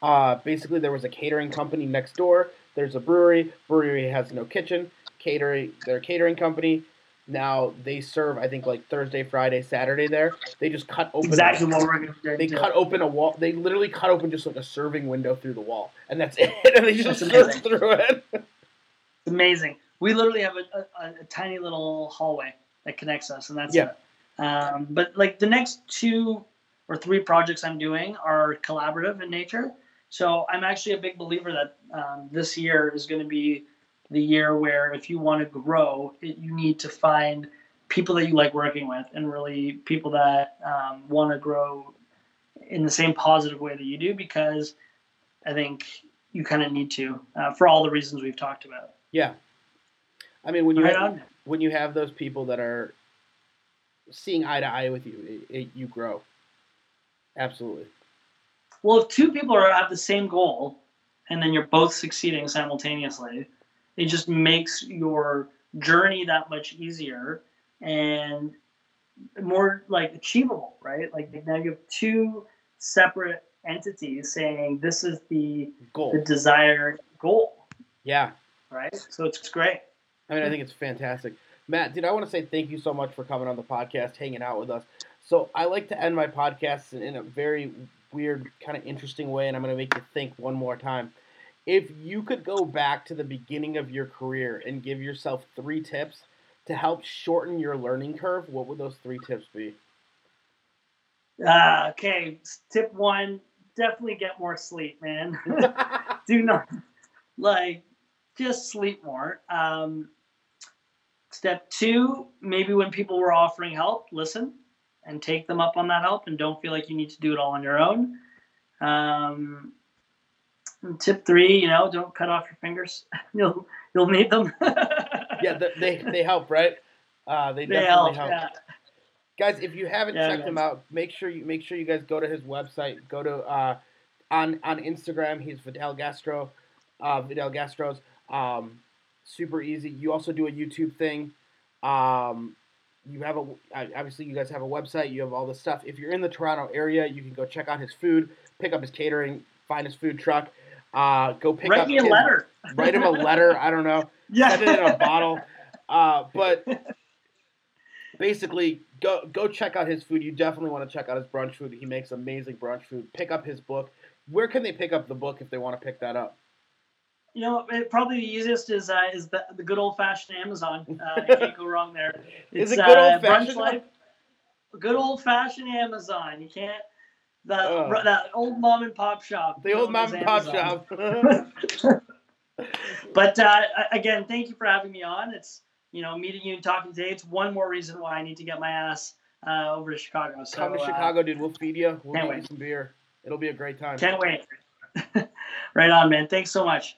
Uh, basically, there was a catering company next door. There's a brewery. Brewery has no kitchen. Catering, their catering company now they serve, I think, like Thursday, Friday, Saturday. There, they just cut open exactly what we're going They cut open a wall. They literally cut open just like a serving window through the wall, and that's it. [LAUGHS] and they just serve [LAUGHS] through it. It's amazing. We literally have a, a, a, tiny little hallway that connects us, and that's yeah. it. Um, but like the next two or three projects I'm doing are collaborative in nature. So I'm actually a big believer that um, this year is going to be the year where if you want to grow, it, you need to find people that you like working with and really people that um, want to grow in the same positive way that you do because I think you kind of need to uh, for all the reasons we've talked about. Yeah, I mean when you right have, when you have those people that are seeing eye to eye with you, it, it, you grow. Absolutely. Well, if two people are at the same goal, and then you're both succeeding simultaneously, it just makes your journey that much easier and more like achievable, right? Like now you have two separate entities saying this is the goal, the desired goal. Yeah. Right. So it's great. I mean, I think it's fantastic. Matt, dude, I want to say thank you so much for coming on the podcast, hanging out with us. So I like to end my podcasts in a very weird, kind of interesting way, and I'm going to make you think one more time if you could go back to the beginning of your career and give yourself three tips to help shorten your learning curve, what would those three tips be? Uh, okay, tip one: definitely get more sleep, man. [LAUGHS] [LAUGHS] Do not like just sleep more. Um, step two: maybe when people were offering help, listen and take them up on that help, and don't feel like you need to do it all on your own. Um, tip three, you know, don't cut off your fingers. [LAUGHS] you'll you'll need them. [LAUGHS] yeah, they they help, right? Uh, they, they definitely help. help. Yeah. Guys, if you haven't yeah, checked him out, make sure you make sure you guys go to his website. Go to uh, on on Instagram. He's Fidel Gastro, uh, Fidel Gastros. Um, super easy. You also do a YouTube thing. Um, you have a obviously you guys have a website. You have all this stuff. If you're in the Toronto area, you can go check out his food, pick up his catering, find his food truck. Uh, go pick write up. Write me a his, letter. [LAUGHS] Write him a letter. I don't know. [LAUGHS] Yeah. Send it in a bottle. [LAUGHS] Uh, but basically, go go check out his food. You definitely want to check out his brunch food. He makes amazing brunch food. Pick up his book. Where can they pick up the book if they want to pick that up? You know, it, probably the easiest is uh, is the, the good old fashioned Amazon. Uh, [LAUGHS] you can't go wrong there. It's, is it good old uh, fashioned? Good old fashioned Amazon. You can't the uh, that old mom and pop shop. The old mom and pop shop. [LAUGHS] [LAUGHS] but uh, again, thank you for having me on. It's you know meeting you and talking today. It's one more reason why I need to get my ass uh, over to Chicago. So, Come to uh, Chicago, dude. We'll feed you. We'll get you some beer. It'll be a great time. Can't wait. right on, man. Thanks so much.